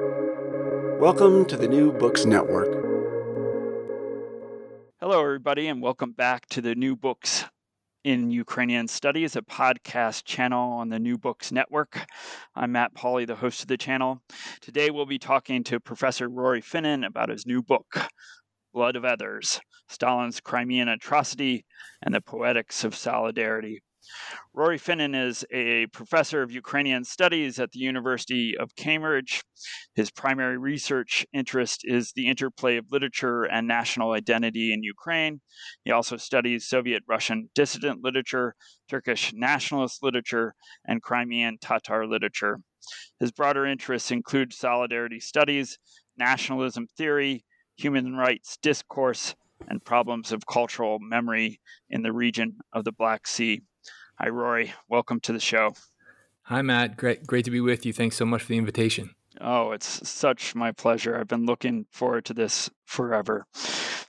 Welcome to the New Books Network. Hello, everybody, and welcome back to the New Books in Ukrainian Studies, a podcast channel on the New Books Network. I'm Matt Pauly, the host of the channel. Today, we'll be talking to Professor Rory Finnin about his new book, Blood of Others Stalin's Crimean Atrocity and the Poetics of Solidarity. Rory Finnin is a professor of Ukrainian studies at the University of Cambridge. His primary research interest is the interplay of literature and national identity in Ukraine. He also studies Soviet Russian dissident literature, Turkish nationalist literature, and Crimean Tatar literature. His broader interests include solidarity studies, nationalism theory, human rights discourse, and problems of cultural memory in the region of the Black Sea. Hi, Rory. Welcome to the show. Hi, Matt. Great, great to be with you. Thanks so much for the invitation. Oh, it's such my pleasure. I've been looking forward to this forever.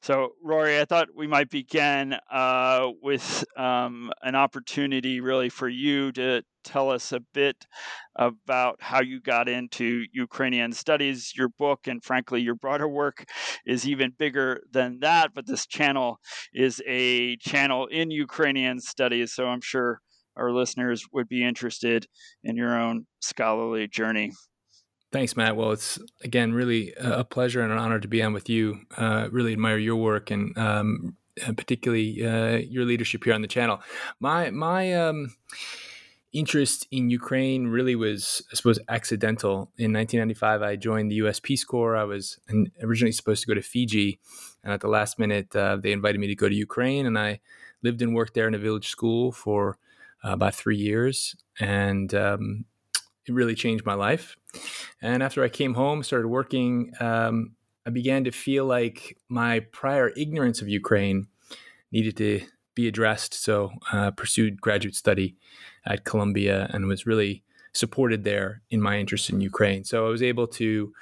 So, Rory, I thought we might begin uh, with um, an opportunity really for you to tell us a bit about how you got into Ukrainian studies. Your book and, frankly, your broader work is even bigger than that, but this channel is a channel in Ukrainian studies. So, I'm sure our listeners would be interested in your own scholarly journey. Thanks, Matt. Well, it's again really a pleasure and an honor to be on with you. Uh, really admire your work and um, particularly uh, your leadership here on the channel. My my um, interest in Ukraine really was, I suppose, accidental. In 1995, I joined the U.S. Peace Corps. I was originally supposed to go to Fiji, and at the last minute, uh, they invited me to go to Ukraine, and I lived and worked there in a village school for uh, about three years, and um, it really changed my life. And after I came home, started working, um, I began to feel like my prior ignorance of Ukraine needed to be addressed. So uh, pursued graduate study at Columbia and was really supported there in my interest in Ukraine. So I was able to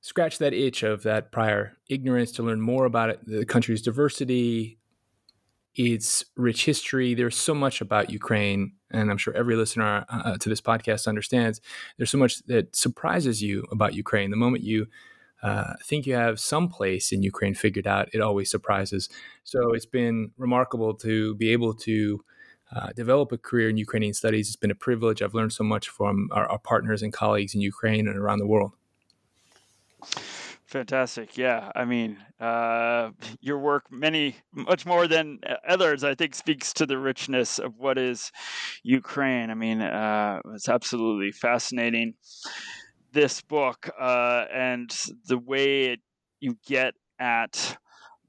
scratch that itch of that prior ignorance to learn more about it, the country's diversity, its rich history. There's so much about Ukraine, and I'm sure every listener uh, uh, to this podcast understands. There's so much that surprises you about Ukraine. The moment you uh, think you have some place in Ukraine figured out, it always surprises. So it's been remarkable to be able to uh, develop a career in Ukrainian studies. It's been a privilege. I've learned so much from our, our partners and colleagues in Ukraine and around the world. Fantastic. Yeah. I mean, uh, your work, many, much more than others, I think speaks to the richness of what is Ukraine. I mean, uh, it's absolutely fascinating. This book uh, and the way it, you get at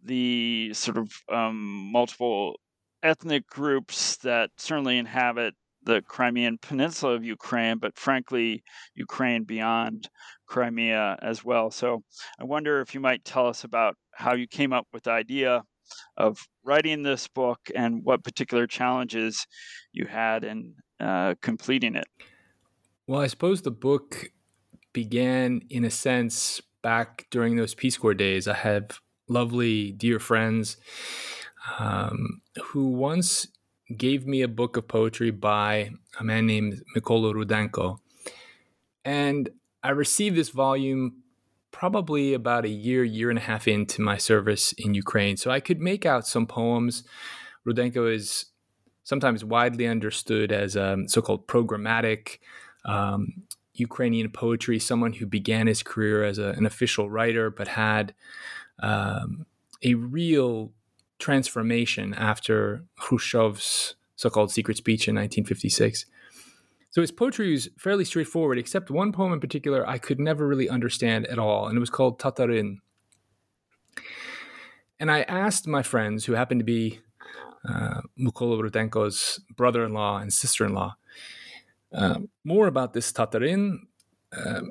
the sort of um, multiple ethnic groups that certainly inhabit the Crimean Peninsula of Ukraine, but frankly, Ukraine beyond Crimea as well. So I wonder if you might tell us about how you came up with the idea of writing this book and what particular challenges you had in uh, completing it. Well, I suppose the book began in a sense back during those Peace Corps days. I have lovely, dear friends um, who once gave me a book of poetry by a man named Mykola Rudenko. And I received this volume probably about a year, year and a half into my service in Ukraine. So I could make out some poems. Rudenko is sometimes widely understood as a so called programmatic um, Ukrainian poetry, someone who began his career as a, an official writer but had um, a real transformation after Khrushchev's so called secret speech in 1956. So his poetry is fairly straightforward, except one poem in particular I could never really understand at all, and it was called Tatarin. And I asked my friends, who happened to be uh, Rudenko's brother in law and sister in law, uh, more about this Tatarin. Uh,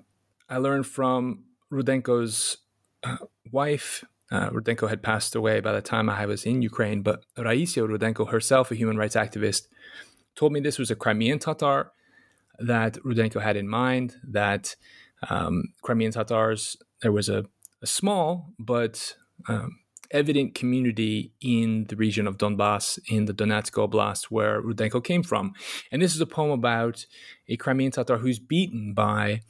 I learned from Rudenko's uh, wife, uh, Rudenko had passed away by the time I was in Ukraine, but Raisa Rudenko herself, a human rights activist, told me this was a Crimean Tatar that Rudenko had in mind, that um, Crimean Tatars, there was a, a small but um, evident community in the region of Donbass, in the Donetsk Oblast, where Rudenko came from. And this is a poem about a Crimean Tatar who's beaten by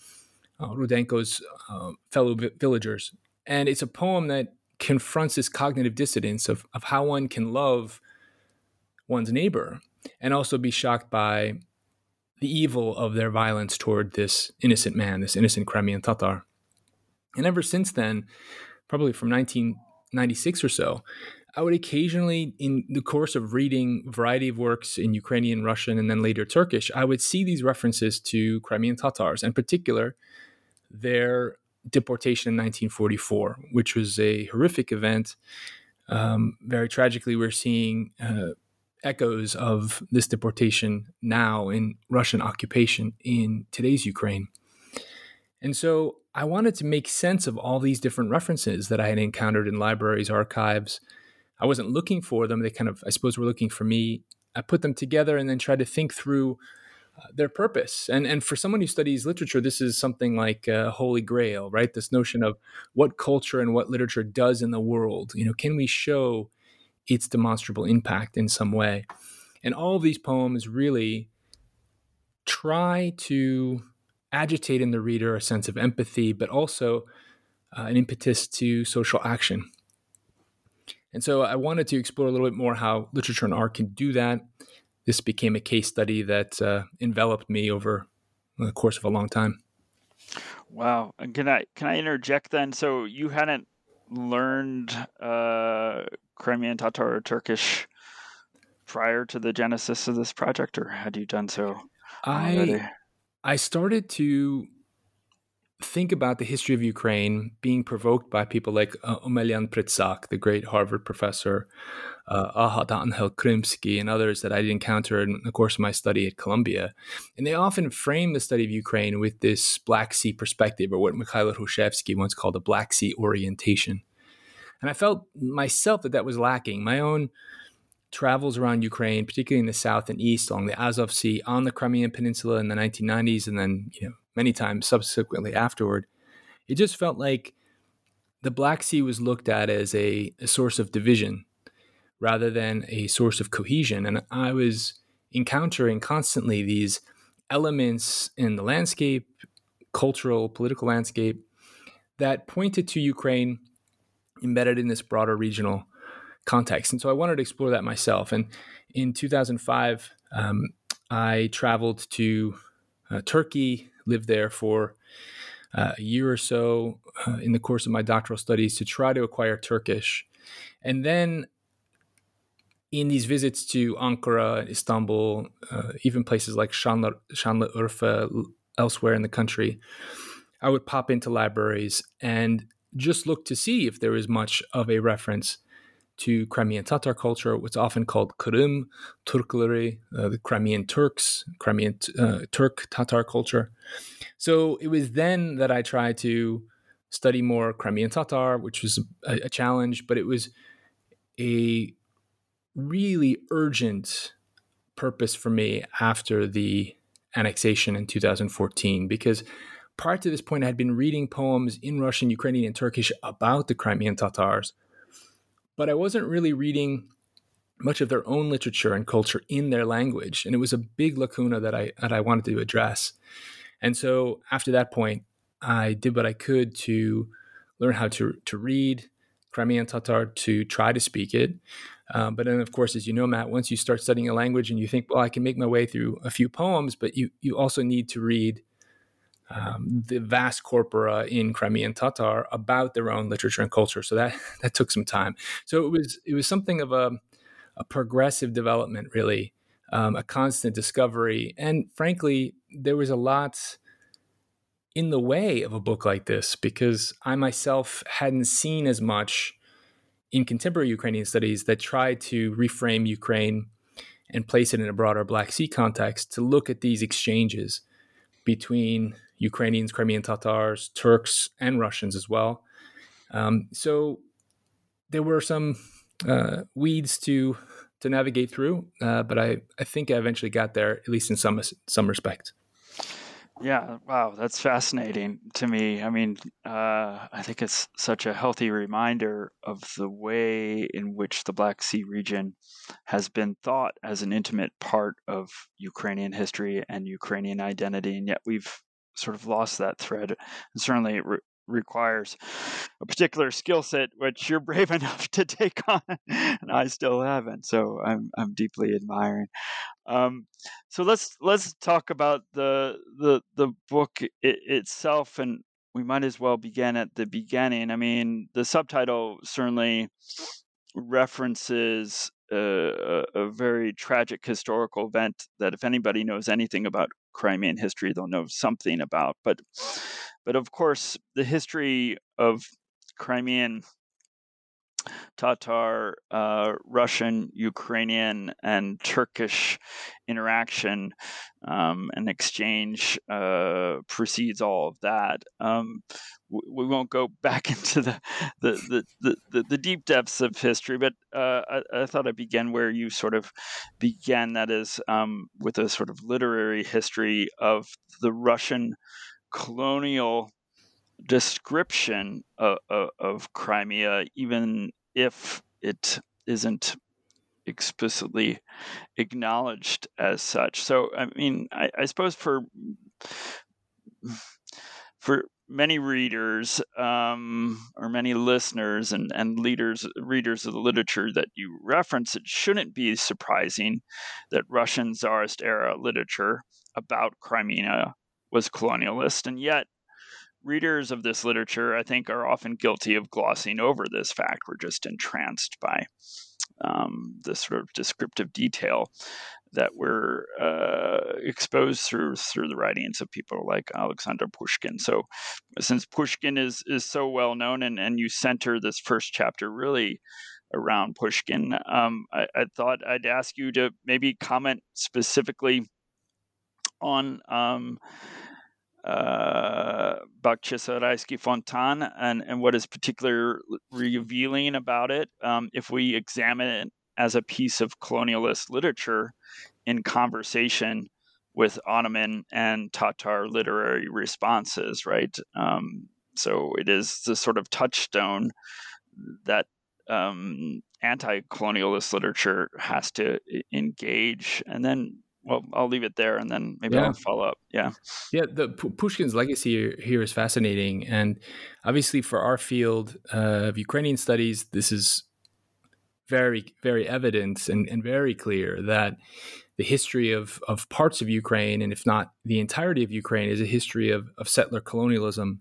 uh, Rudenko's uh, fellow vi- villagers. And it's a poem that confronts this cognitive dissonance of, of how one can love one's neighbor and also be shocked by the evil of their violence toward this innocent man, this innocent Crimean Tatar. And ever since then, probably from 1996 or so, I would occasionally, in the course of reading a variety of works in Ukrainian, Russian, and then later Turkish, I would see these references to Crimean Tatars, in particular, their deportation in 1944, which was a horrific event. Um, very tragically, we're seeing uh, echoes of this deportation now in Russian occupation in today's Ukraine. And so I wanted to make sense of all these different references that I had encountered in libraries, archives. I wasn't looking for them. They kind of, I suppose, were looking for me. I put them together and then tried to think through their purpose. And and for someone who studies literature, this is something like uh, holy grail, right? This notion of what culture and what literature does in the world. You know, can we show its demonstrable impact in some way? And all of these poems really try to agitate in the reader a sense of empathy, but also uh, an impetus to social action. And so I wanted to explore a little bit more how literature and art can do that this became a case study that uh, enveloped me over the course of a long time. Wow! And can I can I interject then? So you hadn't learned uh, Crimean Tatar or Turkish prior to the genesis of this project, or had you done so? Already? I I started to think about the history of Ukraine being provoked by people like uh, Omelian Prytsak, the great Harvard professor, uh, Ahatanhel Krymsky, and others that I'd encountered in the course of my study at Columbia. And they often frame the study of Ukraine with this Black Sea perspective, or what Mikhail Hrushevsky once called a Black Sea orientation. And I felt myself that that was lacking. My own travels around Ukraine, particularly in the south and east along the Azov Sea, on the Crimean Peninsula in the 1990s, and then you know many times subsequently afterward, it just felt like the Black Sea was looked at as a, a source of division rather than a source of cohesion. And I was encountering constantly these elements in the landscape, cultural, political landscape, that pointed to Ukraine embedded in this broader regional context. And so I wanted to explore that myself. And in 2005, um, I traveled to uh, Turkey, lived there for uh, a year or so uh, in the course of my doctoral studies to try to acquire Turkish. And then in these visits to Ankara, Istanbul, uh, even places like Şanlı, Şanlıurfa, elsewhere in the country, I would pop into libraries and just look to see if there was much of a reference to Crimean Tatar culture, what's often called Krim Turkleri, uh, the Crimean Turks, Crimean uh, Turk Tatar culture. So it was then that I tried to study more Crimean Tatar, which was a, a challenge, but it was a really urgent purpose for me after the annexation in 2014 because prior to this point I had been reading poems in Russian, Ukrainian, and Turkish about the Crimean Tatars but I wasn't really reading much of their own literature and culture in their language, and it was a big lacuna that I that I wanted to address. And so after that point, I did what I could to learn how to to read Crimean Tatar to try to speak it. Um, but then, of course, as you know, Matt, once you start studying a language and you think, well, I can make my way through a few poems, but you you also need to read um, the vast corpora in Crimean Tatar about their own literature and culture. So that that took some time. So it was it was something of a, a progressive development, really, um, a constant discovery, and frankly, there was a lot in the way of a book like this because I myself hadn't seen as much in contemporary Ukrainian studies that tried to reframe Ukraine and place it in a broader Black Sea context to look at these exchanges between Ukrainians, Crimean Tatars, Turks, and Russians as well. Um, so there were some uh, weeds to to navigate through, uh, but I, I think I eventually got there, at least in some some respect. Yeah, wow, that's fascinating to me. I mean, uh, I think it's such a healthy reminder of the way in which the Black Sea region has been thought as an intimate part of Ukrainian history and Ukrainian identity, and yet we've sort of lost that thread. And certainly, re- requires a particular skill set, which you're brave enough to take on, and I still haven't. So I'm I'm deeply admiring. Um, so let's let's talk about the the the book it, itself, and we might as well begin at the beginning. I mean, the subtitle certainly references a, a, very tragic historical event that if anybody knows anything about Crimean history, they'll know something about. But but of course, the history of Crimean Tatar, uh, Russian, Ukrainian, and Turkish interaction um, and exchange uh, precedes all of that. Um, we won't go back into the the, the, the, the deep depths of history, but uh, I, I, thought I'd begin where you sort of began, that is, um, with a sort of literary history of the Russian colonial description of, of, of Crimea, even if it isn't explicitly acknowledged as such. So, I mean, I, I suppose for for many readers um, or many listeners and, and leaders readers of the literature that you reference, it shouldn't be surprising that Russian Tsarist era literature about Crimea was colonialist, and yet readers of this literature, I think, are often guilty of glossing over this fact. We're just entranced by um, the sort of descriptive detail that we're uh, exposed through through the writings of people like Alexander Pushkin. So, since Pushkin is is so well known, and and you center this first chapter really around Pushkin, um, I, I, thought I'd ask you to maybe comment specifically on. Um, uh, Fontan and, and what is particularly revealing about it um, if we examine it as a piece of colonialist literature in conversation with Ottoman and Tatar literary responses, right? Um, so it is the sort of touchstone that um, anti-colonialist literature has to engage, and then well, I'll leave it there, and then maybe yeah. I'll follow up. Yeah, yeah. The P- Pushkin's legacy here is fascinating, and obviously for our field of Ukrainian studies, this is very, very evident and, and very clear that the history of of parts of Ukraine, and if not the entirety of Ukraine, is a history of of settler colonialism,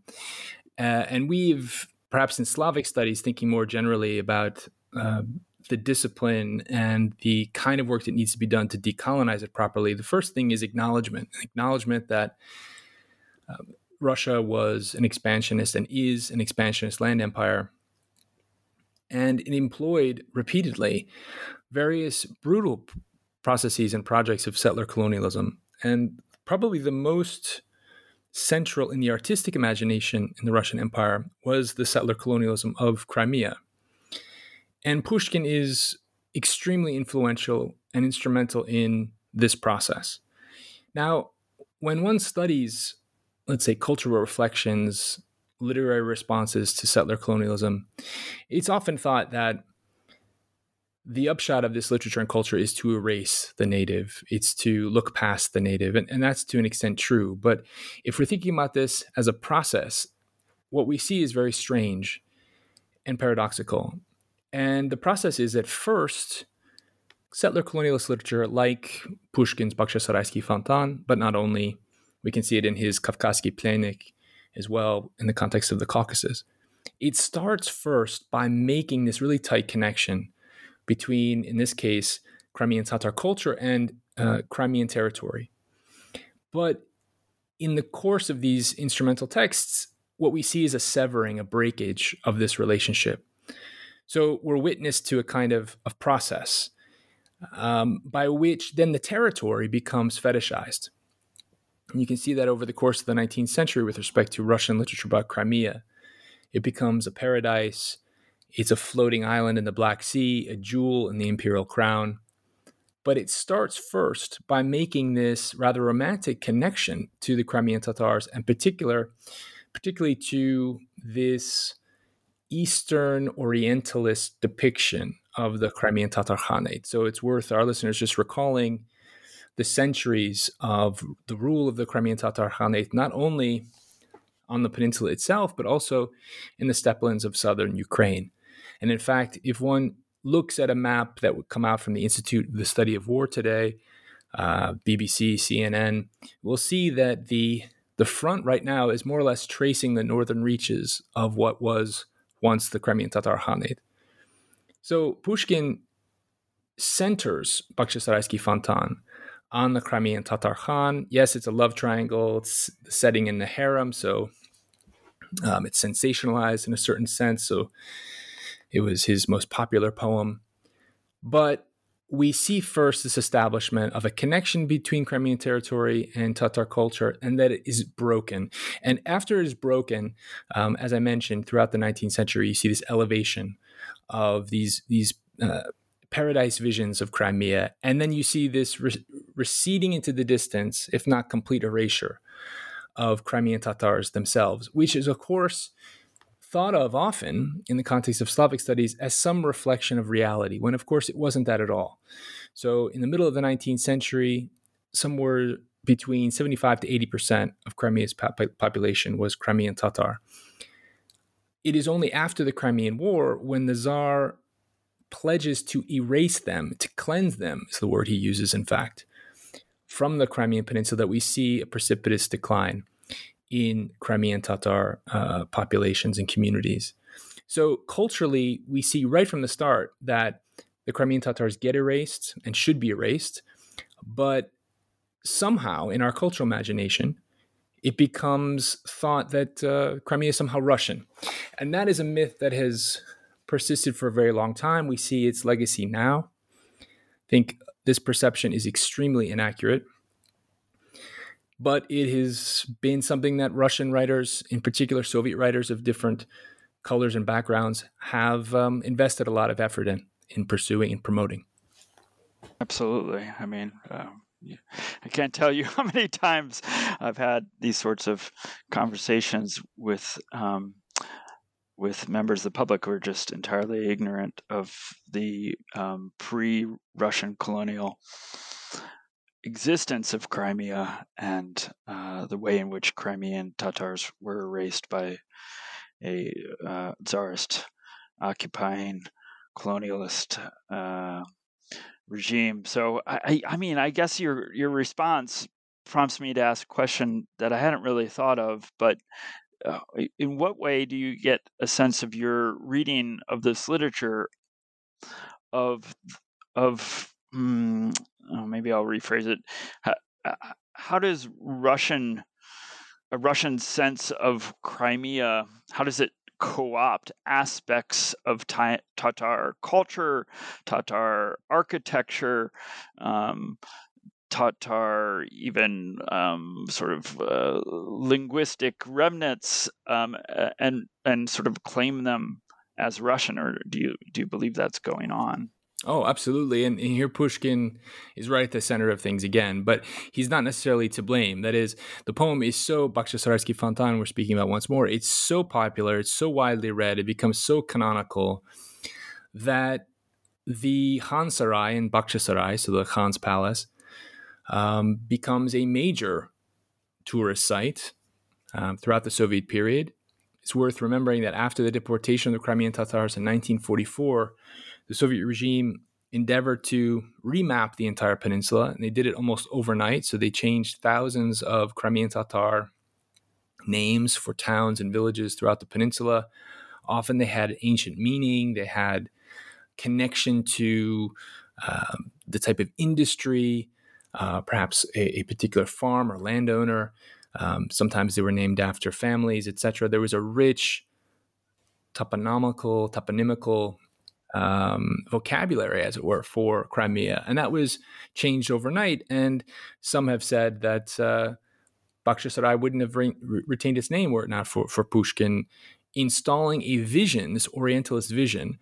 uh, and we've perhaps in Slavic studies thinking more generally about. Uh, the discipline and the kind of work that needs to be done to decolonize it properly, the first thing is acknowledgement. Acknowledgement that um, Russia was an expansionist and is an expansionist land empire. And it employed repeatedly various brutal processes and projects of settler colonialism. And probably the most central in the artistic imagination in the Russian Empire was the settler colonialism of Crimea. And Pushkin is extremely influential and instrumental in this process. Now, when one studies, let's say, cultural reflections, literary responses to settler colonialism, it's often thought that the upshot of this literature and culture is to erase the native, it's to look past the native. And, and that's to an extent true. But if we're thinking about this as a process, what we see is very strange and paradoxical. And the process is that first, settler colonialist literature like Pushkin's Bakhtchisaraysky Fontan, but not only, we can see it in his Kavkazsky Plennik as well in the context of the Caucasus. It starts first by making this really tight connection between, in this case, Crimean Tatar culture and uh, Crimean territory. But in the course of these instrumental texts, what we see is a severing, a breakage of this relationship. So we're witness to a kind of, of process um, by which then the territory becomes fetishized. And you can see that over the course of the 19th century with respect to Russian literature about Crimea. It becomes a paradise. It's a floating island in the Black Sea, a jewel in the imperial crown. But it starts first by making this rather romantic connection to the Crimean Tatars, and particular, particularly to this Eastern Orientalist depiction of the Crimean Tatar Khanate. So it's worth our listeners just recalling the centuries of the rule of the Crimean Tatar Khanate, not only on the peninsula itself, but also in the steppelands of southern Ukraine. And in fact, if one looks at a map that would come out from the Institute of the Study of War today, uh, BBC, CNN, we'll see that the the front right now is more or less tracing the northern reaches of what was once the Crimean Tatar Khanate. So Pushkin centers Bakhchisarayski Fontan on the Crimean Tatar Khan. Yes, it's a love triangle. It's the setting in the harem, so um, it's sensationalized in a certain sense. So it was his most popular poem. But we see first this establishment of a connection between Crimean territory and Tatar culture, and that it is broken. And after it is broken, um, as I mentioned, throughout the 19th century, you see this elevation of these these uh, paradise visions of Crimea, and then you see this re- receding into the distance, if not complete erasure, of Crimean Tatars themselves, which is, of course, thought of often in the context of Slavic studies as some reflection of reality, when of course it wasn't that at all. So, in the middle of the 19th century, somewhere between 75 to 80% of Crimea's population was Crimean Tatar. It is only after the Crimean War when the Tsar pledges to erase them, to cleanse them, is the word he uses, in fact, from the Crimean Peninsula that we see a precipitous decline in Crimean Tatar uh, populations and communities. So, culturally, we see right from the start that the Crimean Tatars get erased and should be erased, but somehow in our cultural imagination, it becomes thought that uh, Crimea is somehow Russian. And that is a myth that has persisted for a very long time. We see its legacy now. I think this perception is extremely inaccurate. But it has been something that Russian writers, in particular Soviet writers of different colors and backgrounds, have um, invested a lot of effort in, in pursuing and promoting. Absolutely. I mean, uh, I can't tell you how many times I've had these sorts of conversations with um, with members of the public who are just entirely ignorant of the um, pre-Russian colonial existence of Crimea and uh, the way in which Crimean Tatars were erased by a uh, occupying colonialist uh, regime. So I, I mean, I guess your your response prompts me to ask a question that I hadn't really thought of, but uh, in what way do you get a sense of your reading of this literature of of mm, oh, maybe I'll rephrase it how, uh, how, does Russian a Russian sense of Crimea how does it co-opt aspects of Tatar culture, Tatar architecture, um, Tatar, even um, sort of uh, linguistic remnants, um, and and sort of claim them as Russian, or do you do you believe that's going on? Oh, absolutely. And, here Pushkin is right at the center of things again, but he's not necessarily to blame. That is, the poem is so, Bakhchisarayski Fontan, we're speaking about once more, it's so popular, it's so widely read, it becomes so canonical that the Khan Sarai in Bakhchisaray, so the Khan's palace, um, becomes a major tourist site um, throughout the Soviet period. It's worth remembering that after the deportation of the Crimean Tatars in 1944, the Soviet regime endeavored to remap the entire peninsula, and they did it almost overnight. So they changed thousands of Crimean Tatar names for towns and villages throughout the peninsula. Often they had ancient meaning, they had connection to um, the type of industry uh, perhaps a, a, particular farm or landowner. Um, sometimes they were named after families, etc. There was a rich toponymical, toponymical um, vocabulary, as it were, for Crimea, and that was changed overnight. And some have said that uh, Bakhchisaray wouldn't have re- retained its name were it not for, for Pushkin installing a vision, this Orientalist vision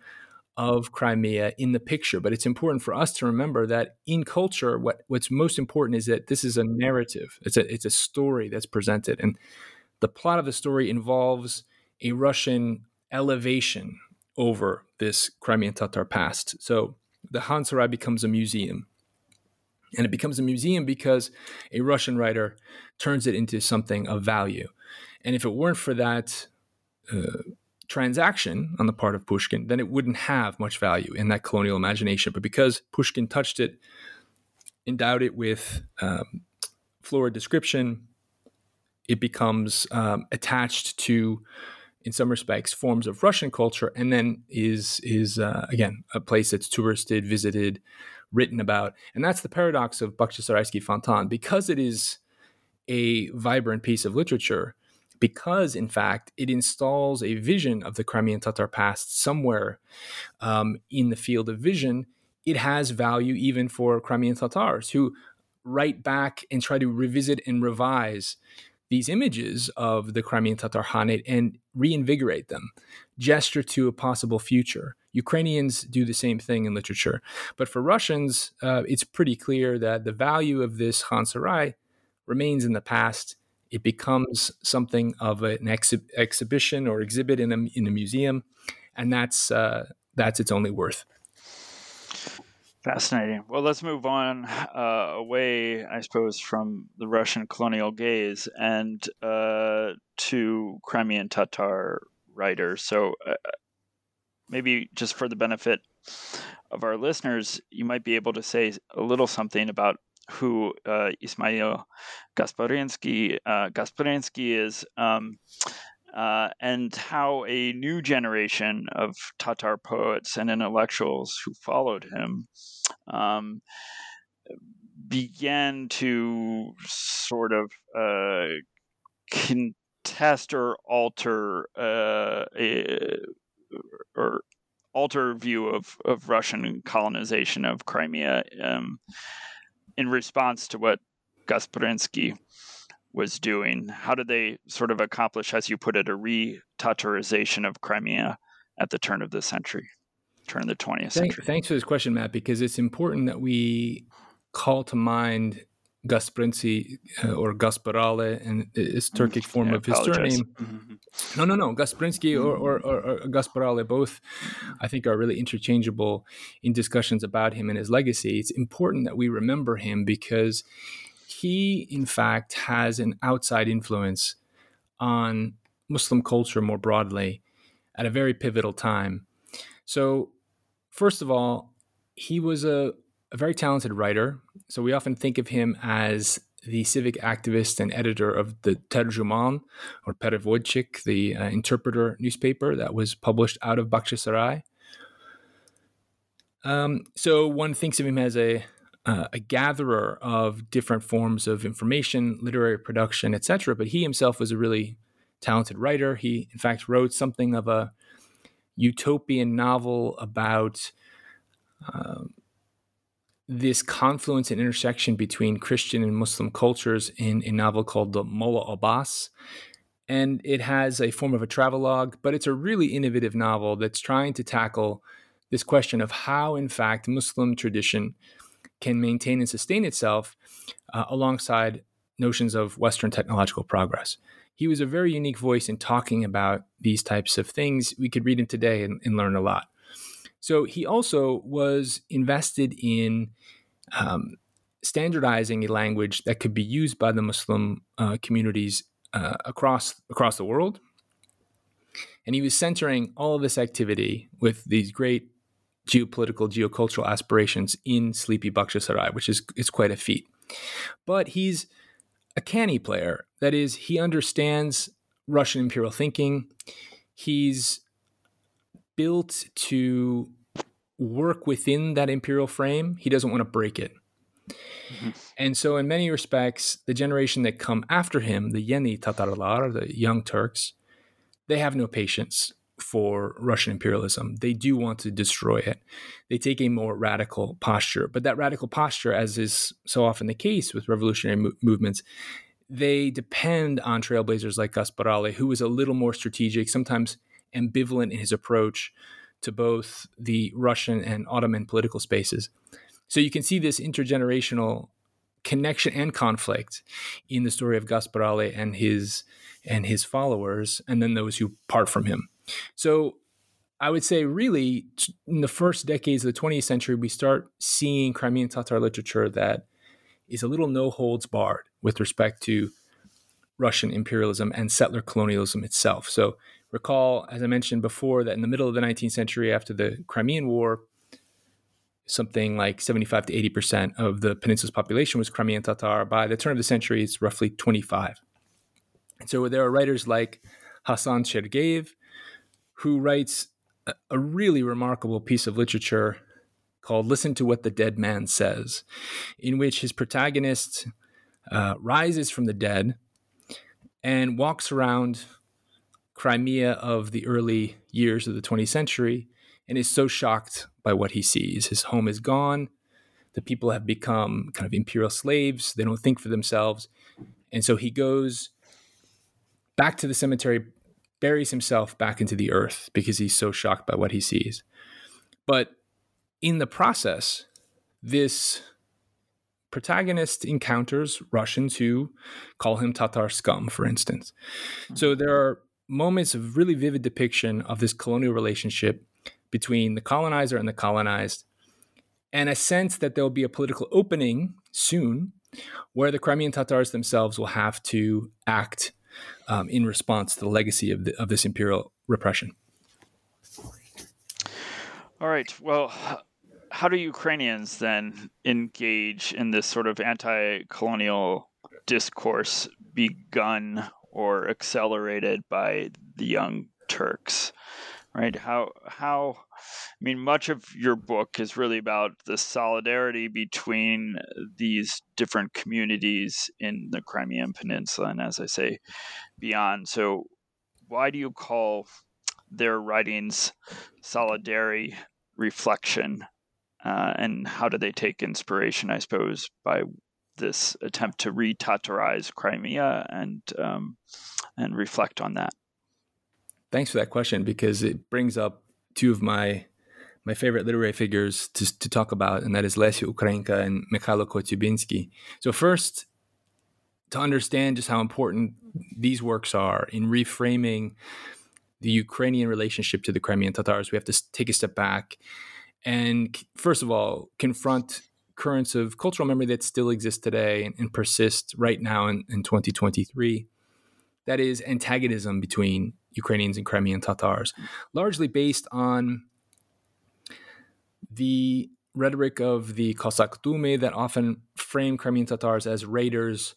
of Crimea in the picture. But it's important for us to remember that in culture, what, what's most important is that this is a narrative. It's a it's a story that's presented, and the plot of the story involves a Russian elevation over this Crimean Tatar past. So the Khan Sarai becomes a museum. And it becomes a museum because a Russian writer turns it into something of value. And if it weren't for that uh, transaction on the part of Pushkin, then it wouldn't have much value in that colonial imagination. But because Pushkin touched it, endowed it with um, florid description, it becomes um, attached to, in some respects, forms of Russian culture, and then is is uh, again a place that's touristed, visited, written about, and that's the paradox of Bakhchisarayski Fontan because it is a vibrant piece of literature. Because, in fact, it installs a vision of the Crimean Tatar past somewhere um, in the field of vision, it has value even for Crimean Tatars who write back and try to revisit and revise these images of the Crimean Tatar Khanate and reinvigorate them, gesture to a possible future. Ukrainians do the same thing in literature. But for Russians, uh, it's pretty clear that the value of this Khan Sarai remains in the past. It becomes something of an exhi- exhibition or exhibit in a, in a museum, and that's, uh, that's its only worth. Fascinating. Well, let's move on uh, away, I suppose, from the Russian colonial gaze and uh, to Crimean Tatar writers. So, uh, maybe just for the benefit of our listeners, you might be able to say a little something about who uh, Ismail Gasparinsky uh, Gasparinsky is. Um, uh, and how a new generation of Tatar poets and intellectuals who followed him um, began to sort of uh, contest or alter uh, a, or alter view of, of Russian colonization of Crimea um, in response to what Gasparinsky was doing. How did they sort of accomplish, as you put it, a re-Tatarization of Crimea at the turn of the century, turn of the 20th century? Thanks for this question, Matt, because it's important that we call to mind Gasprinsky uh, or Gaspıralı and his mm-hmm. Turkic form yeah, of his surname. Mm-hmm. No, no, no. Gasprinsky or, or, or, or, Gaspıralı both, I think, are really interchangeable in discussions about him and his legacy. It's important that we remember him because he, in fact, has an outside influence on Muslim culture more broadly at a very pivotal time. So, first of all, he was a, a very talented writer. So, we often think of him as the civic activist and editor of the Terjuman or Perevodchik, the uh, interpreter newspaper that was published out of Bakhchisarai. Um, so one thinks of him as a uh, a gatherer of different forms of information, literary production, etc. But he himself was a really talented writer. He, in fact, wrote something of a utopian novel about uh, this confluence and intersection between Christian and Muslim cultures in a novel called The Molla Abbas. And it has a form of a travelogue, but it's a really innovative novel that's trying to tackle this question of how, in fact, Muslim tradition can maintain and sustain itself uh, alongside notions of Western technological progress. He was a very unique voice in talking about these types of things. We could read him today and, and learn a lot. So he also was invested in um, standardizing a language that could be used by the Muslim uh, communities uh, across across the world. And he was centering all of this activity with these great geopolitical, geocultural aspirations in Sleepy Bakhchisarai, which is is quite a feat. But he's a canny player. That is, he understands Russian imperial thinking. He's built to work within that imperial frame. He doesn't want to break it. Mm-hmm. And so, in many respects, the generation that come after him, the Yeni Tatarlar, the young Turks, they have no patience for Russian imperialism. They do want to destroy it. They take a more radical posture. But that radical posture, as is so often the case with revolutionary mo- movements, they depend on trailblazers like Gaspıralı, who is a little more strategic, sometimes ambivalent in his approach to both the Russian and Ottoman political spaces. So you can see this intergenerational connection and conflict in the story of Gaspıralı and his and his followers, and then those who part from him. So I would say, really, in the first decades of the 20th century, we start seeing Crimean Tatar literature that is a little no holds barred with respect to Russian imperialism and settler colonialism itself. So, recall, as I mentioned before, that in the middle of the 19th century, after the Crimean War, something like 75 to 80% of the peninsula's population was Crimean Tatar. By the turn of the century, it's roughly 25. And so there are writers like Hassan Chergeyev, who writes a, really remarkable piece of literature called Listen to What the Dead Man Says, in which his protagonist uh, rises from the dead and walks around Crimea of the early years of the 20th century and is so shocked by what he sees. His home is gone. The people have become kind of imperial slaves. They don't think for themselves. And so he goes back to the cemetery, buries himself back into the earth because he's so shocked by what he sees. But in the process, this protagonist encounters Russians who call him Tatar scum, for instance. So mm-hmm. there are moments of really vivid depiction of this colonial relationship between the colonizer and the colonized, and a sense that there'll be a political opening soon where the Crimean Tatars themselves will have to act um, in response to the legacy of, the, of this imperial repression. All right. Well, how do Ukrainians then engage in this sort of anti colonial discourse begun or accelerated by the young Turks? right how how i mean much of your book is really about the solidarity between these different communities in the crimean peninsula and as i say beyond. So why do you call their writings solidary reflection? Uh, and how do they take inspiration i suppose by this attempt to re-tatarize crimea and um, and reflect on that? Thanks for that question because it brings up two of my my favorite literary figures to, to talk about, and that is Lesya Ukrainka and Mykhailo Kotsiubynsky. So first, to understand just how important these works are in reframing the Ukrainian relationship to the Crimean Tatars, we have to take a step back and, first of all, confront currents of cultural memory that still exist today and, and persist right now in, in 2023. That is antagonism between Ukrainians and Crimean Tatars, largely based on the rhetoric of the Cossack Dumy that often frame Crimean Tatars as raiders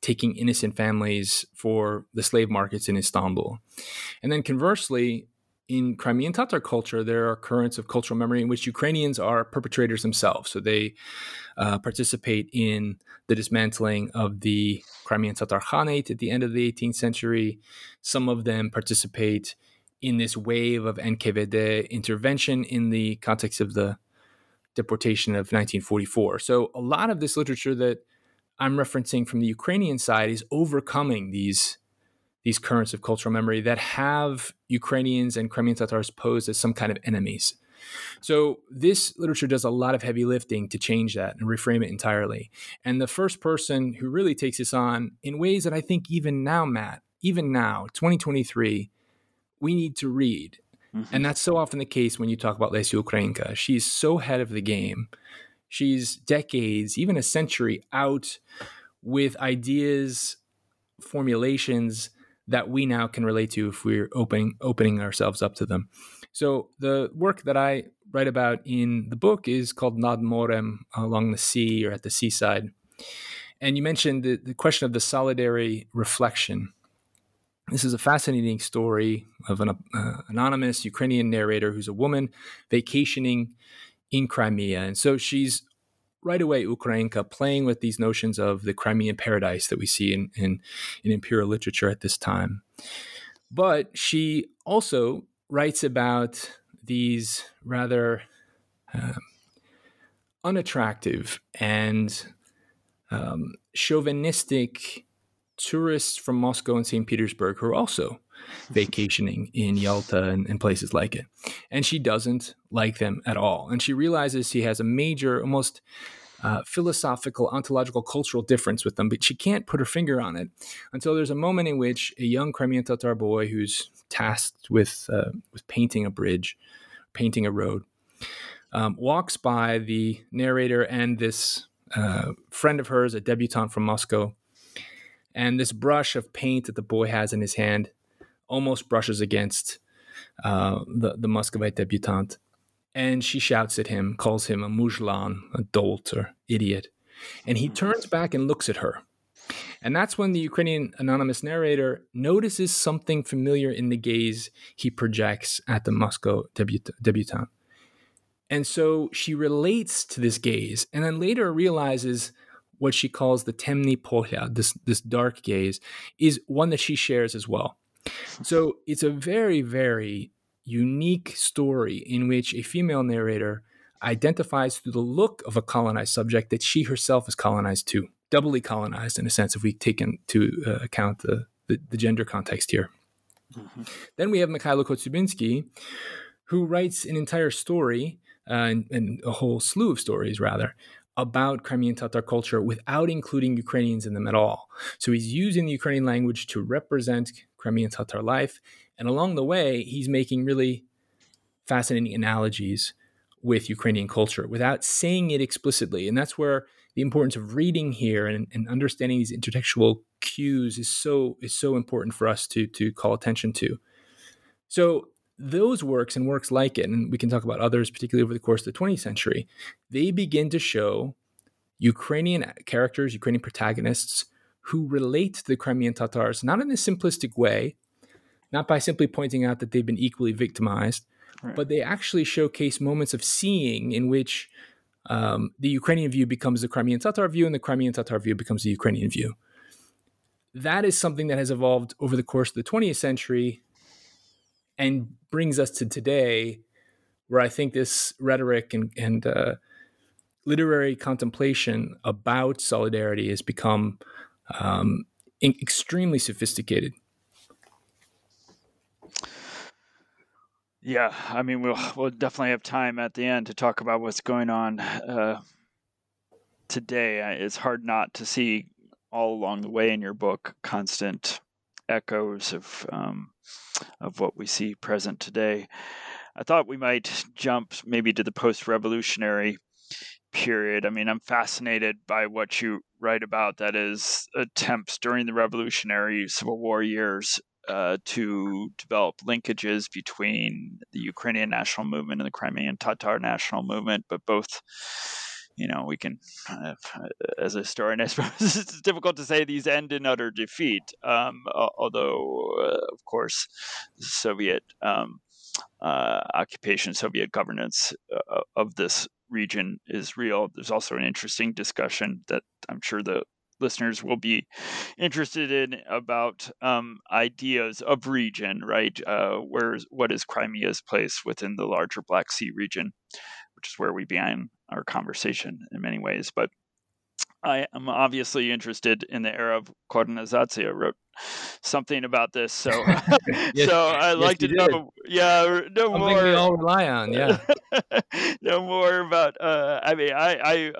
taking innocent families for the slave markets in Istanbul. And then conversely, in Crimean Tatar culture, there are currents of cultural memory in which Ukrainians are perpetrators themselves. So they uh, participate in the dismantling of the Crimean Tatar Khanate at the end of the 18th century. Some of them participate in this wave of NKVD intervention in the context of the deportation of 1944. So a lot of this literature that I'm referencing from the Ukrainian side is overcoming these these currents of cultural memory that have Ukrainians and Crimean Tatars posed as some kind of enemies. So this literature does a lot of heavy lifting to change that and reframe it entirely. And the first person who really takes this on in ways that I think even now, Matt, even now, 2023, we need to read. Mm-hmm. And that's so often the case when you talk about Lesya Ukrainka. She's so ahead of the game. She's decades, even a century out with ideas, formulations that we now can relate to if we're opening opening ourselves up to them. So the work that I write about in the book is called Nad Morem, along the sea or at the seaside. And you mentioned the, the question of the solidary reflection. This is a fascinating story of an uh, anonymous Ukrainian narrator who's a woman vacationing in Crimea. And so she's right away Ukrainka playing with these notions of the Crimean paradise that we see in, in, in imperial literature at this time. But she also writes about these rather uh, unattractive and um, chauvinistic tourists from Moscow and St. Petersburg who are also vacationing in Yalta and, and, places like it. And she doesn't like them at all. And she realizes she has a major, almost uh, philosophical, ontological, cultural difference with them, but she can't put her finger on it until there's a moment in which a young Crimean Tatar boy who's tasked with, uh, with painting a bridge, painting a road, um, walks by the narrator and this uh, friend of hers, a debutante from Moscow. And this brush of paint that the boy has in his hand almost brushes against uh, the, the Muscovite debutante. And she shouts at him, calls him a muzhlan, a dolt or idiot. And he turns back and looks at her. And that's when the Ukrainian anonymous narrator notices something familiar in the gaze he projects at the Moscow debut- debutante. And so she relates to this gaze and then later realizes what she calls the temny pohya, this, this dark gaze, is one that she shares as well. So it's a very, very unique story in which a female narrator identifies through the look of a colonized subject that she herself is colonized too, doubly colonized in a sense if we take into uh, account the, the, the, gender context here. Mm-hmm. Then we have Mykhailo Kotsiubynsky, who writes an entire story uh, and, and, a whole slew of stories, rather, about Crimean Tatar culture without including Ukrainians in them at all. So he's using the Ukrainian language to represent Crimean Tatar life. And along the way, he's making really fascinating analogies with Ukrainian culture without saying it explicitly. And that's where the importance of reading here and, and, understanding these intertextual cues is so is so important for us to to call attention to. So those works and works like it, and we can talk about others, particularly over the course of the 20th century, they begin to show Ukrainian characters, Ukrainian protagonists who relate to the Crimean Tatars, not in a simplistic way, not by simply pointing out that they've been equally victimized, right. but they actually showcase moments of seeing in which um, the Ukrainian view becomes the Crimean Tatar view and the Crimean Tatar view becomes the Ukrainian view. That is something that has evolved over the course of the 20th century and brings us to today, where I think this rhetoric and, and uh, literary contemplation about solidarity has become um, extremely sophisticated. Yeah, I mean, we'll we'll definitely have time at the end to talk about what's going on uh, today. It's hard not to see all along the way in your book constant echoes of um, of what we see present today. I thought we might jump maybe to the post-revolutionary period. I mean, I'm fascinated by what you write about. That is attempts during the Revolutionary Civil War years uh, to develop linkages between the Ukrainian national movement and the Crimean Tatar national movement, but both. You know, we can, uh, as a historian, I suppose it's difficult to say these end in utter defeat. Um, although, uh, of course, Soviet um, uh, occupation, Soviet governance uh, of this region is real. There's also an interesting discussion that I'm sure the listeners will be interested in about um, ideas of region, right? Uh, where's what is Crimea's place within the larger Black Sea region, which is where we began our conversation in many ways. But I am obviously interested in the era of Korenizatsiya. Something about this, so yes, so I'd yes, like to know, yeah, no Something more. we all rely on, yeah. know more about. Uh, I mean, I, I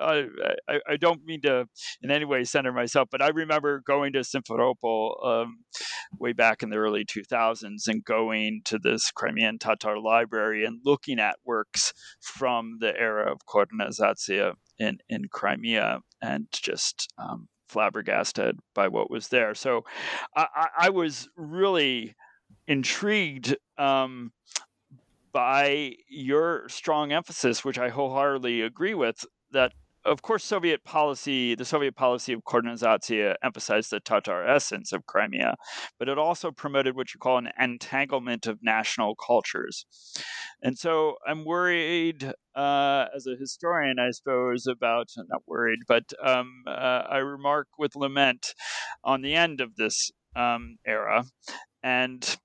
I I don't mean to in any way center myself, but I remember going to Simferopol um, way back in the early 2000s and going to this Crimean Tatar library and looking at works from the era of Korenizatsiya in in Crimea and just um, flabbergasted by what was there. So I, I was really intrigued um, by your strong emphasis, which I wholeheartedly agree with, that of course, Soviet policy, the Soviet policy of Korenizatsiya emphasized the Tatar essence of Crimea, but it also promoted what you call an entanglement of national cultures. And so I'm worried, uh, as a historian, I suppose, about, not worried, but um, uh, I remark with lament on the end of this um, era. And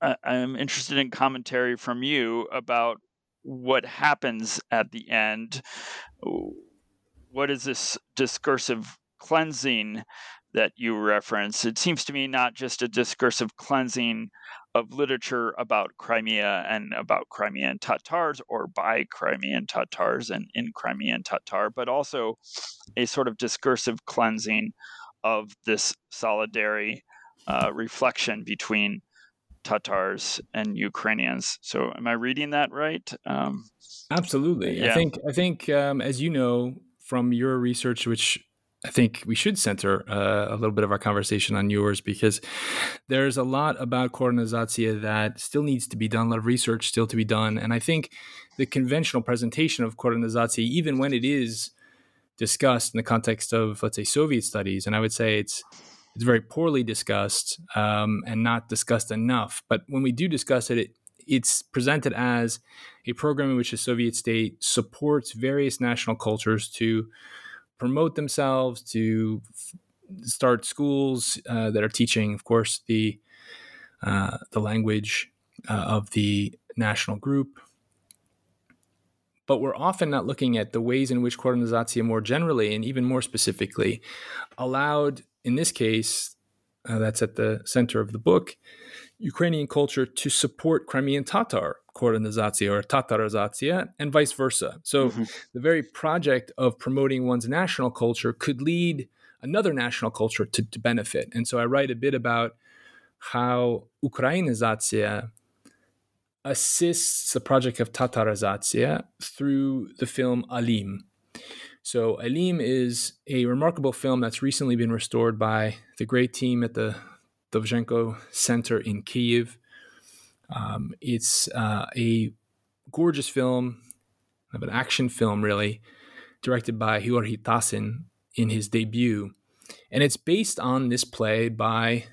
I'm interested in commentary from you about what happens at the end. What is this discursive cleansing that you reference? It seems to me not just a discursive cleansing of literature about Crimea and about Crimean Tatars or by Crimean Tatars and in Crimean Tatar, but also a sort of discursive cleansing of this solidary uh, reflection between Tatars and Ukrainians. So, am I reading that right? Um, Absolutely. Yeah. I think I think um, as you know from your research, which I think we should center uh, a little bit of our conversation on yours because there's a lot about Korenizatsiya that still needs to be done, a lot of research still to be done. And I think the conventional presentation of Korenizatsiya, even when it is discussed in the context of, let's say, Soviet studies, and I would say it's it's very poorly discussed um, and not discussed enough. But when we do discuss it, it it's presented as a program in which the Soviet state supports various national cultures to promote themselves, to f- start schools uh, that are teaching, of course, the uh, the language uh, of the national group. But we're often not looking at the ways in which Korenizatsiya more generally and even more specifically allowed, in this case, uh, that's at the center of the book, Ukrainian culture to support Crimean Tatar Korenizatsiya or Tatarizatsiya and vice versa. So mm-hmm. the very project of promoting one's national culture could lead another national culture to, to benefit. And so I write a bit about how Ukrainizatsiya assists the project of Tatarizatsiya through the film Alim. So Alim is a remarkable film that's recently been restored by the great team at the Dovzhenko Center in Kiev. Um, it's uh, a gorgeous film, of an action film, really, directed by Georgi Tasin in his debut. And it's based on this play by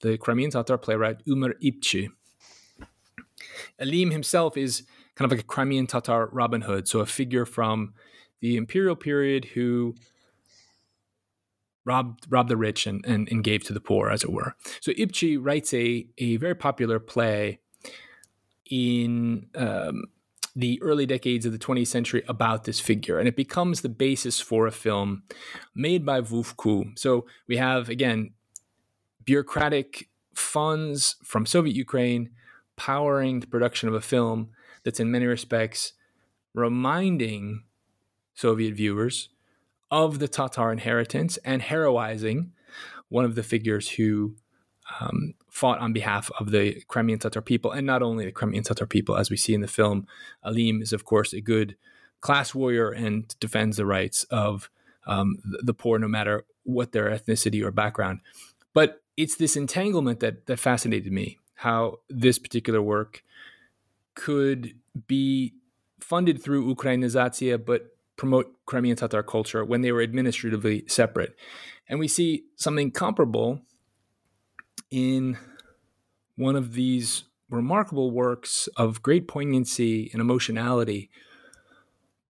the Crimean Tatar playwright Umar Ipchi. Alim himself is kind of like a Crimean Tatar Robin Hood, so a figure from the imperial period who robbed robbed the rich and, and, and gave to the poor, as it were. So Ipchi writes a, a very popular play in um, the early decades of the 20th century about this figure, and it becomes the basis for a film made by VUFKU. So we have, again, bureaucratic funds from Soviet Ukraine powering the production of a film that's in many respects reminding Soviet viewers of the Tatar inheritance and heroizing one of the figures who um, fought on behalf of the Crimean Tatar people, and not only the Crimean Tatar people, as we see in the film. Alim is, of course, a good class warrior and defends the rights of um, the poor, no matter what their ethnicity or background. But it's this entanglement that that fascinated me. How this particular work could be funded through Ukrainizatsiya, but promote Crimean Tatar culture when they were administratively separate. And we see something comparable in one of these remarkable works of great poignancy and emotionality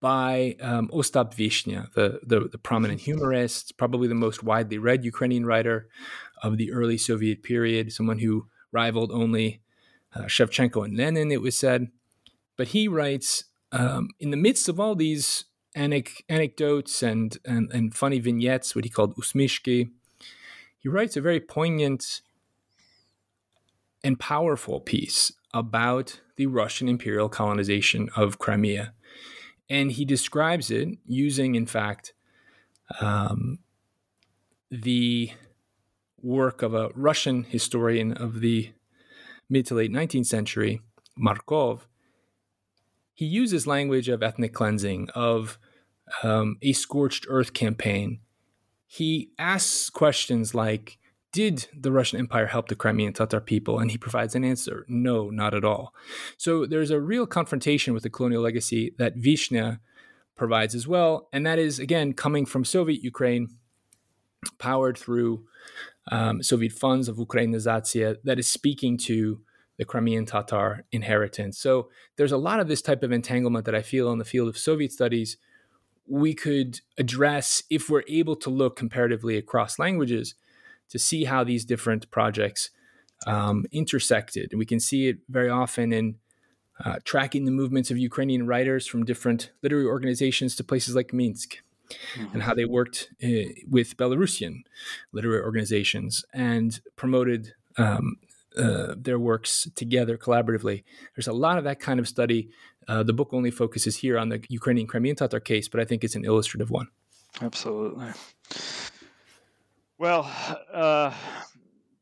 by um, Ostap Vishnya, the, the, the, prominent humorist, probably the most widely read Ukrainian writer of the early Soviet period, someone who rivaled only uh, Shevchenko and Lenin, it was said. But he writes um, in the midst of all these anecdotes and, and, and funny vignettes, what he called usmishki. He writes a very poignant and powerful piece about the Russian imperial colonization of Crimea. And he describes it using, in fact, um, the work of a Russian historian of the mid to late 19th century, Markov. He uses language of ethnic cleansing, of um, a scorched earth campaign, he asks questions like, did the Russian Empire help the Crimean Tatar people? And he provides an answer no, not at all. So there's a real confrontation with the colonial legacy that Vishnya provides as well. And that is, again, coming from Soviet Ukraine, powered through um, Soviet funds of Ukrainizatsiya, that is speaking to the Crimean Tatar inheritance. So there's a lot of this type of entanglement that I feel in the field of Soviet studies we could address if we're able to look comparatively across languages to see how these different projects um, intersected. And we can see it very often in uh, tracking the movements of Ukrainian writers from different literary organizations to places like Minsk. Mm-hmm. And how they worked uh, with Belarusian literary organizations and promoted um, uh, their works together collaboratively. There's a lot of that kind of study uh, the book only focuses here on the Ukrainian Crimean Tatar case, but I think it's an illustrative one. Absolutely. Well, uh,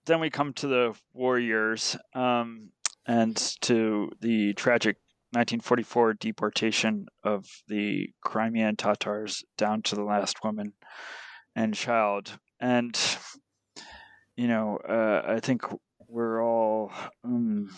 then we come to the war years um, and to the tragic 1944 deportation of the Crimean Tatars down to the last woman and child. And, you know, uh, I think we're all, um,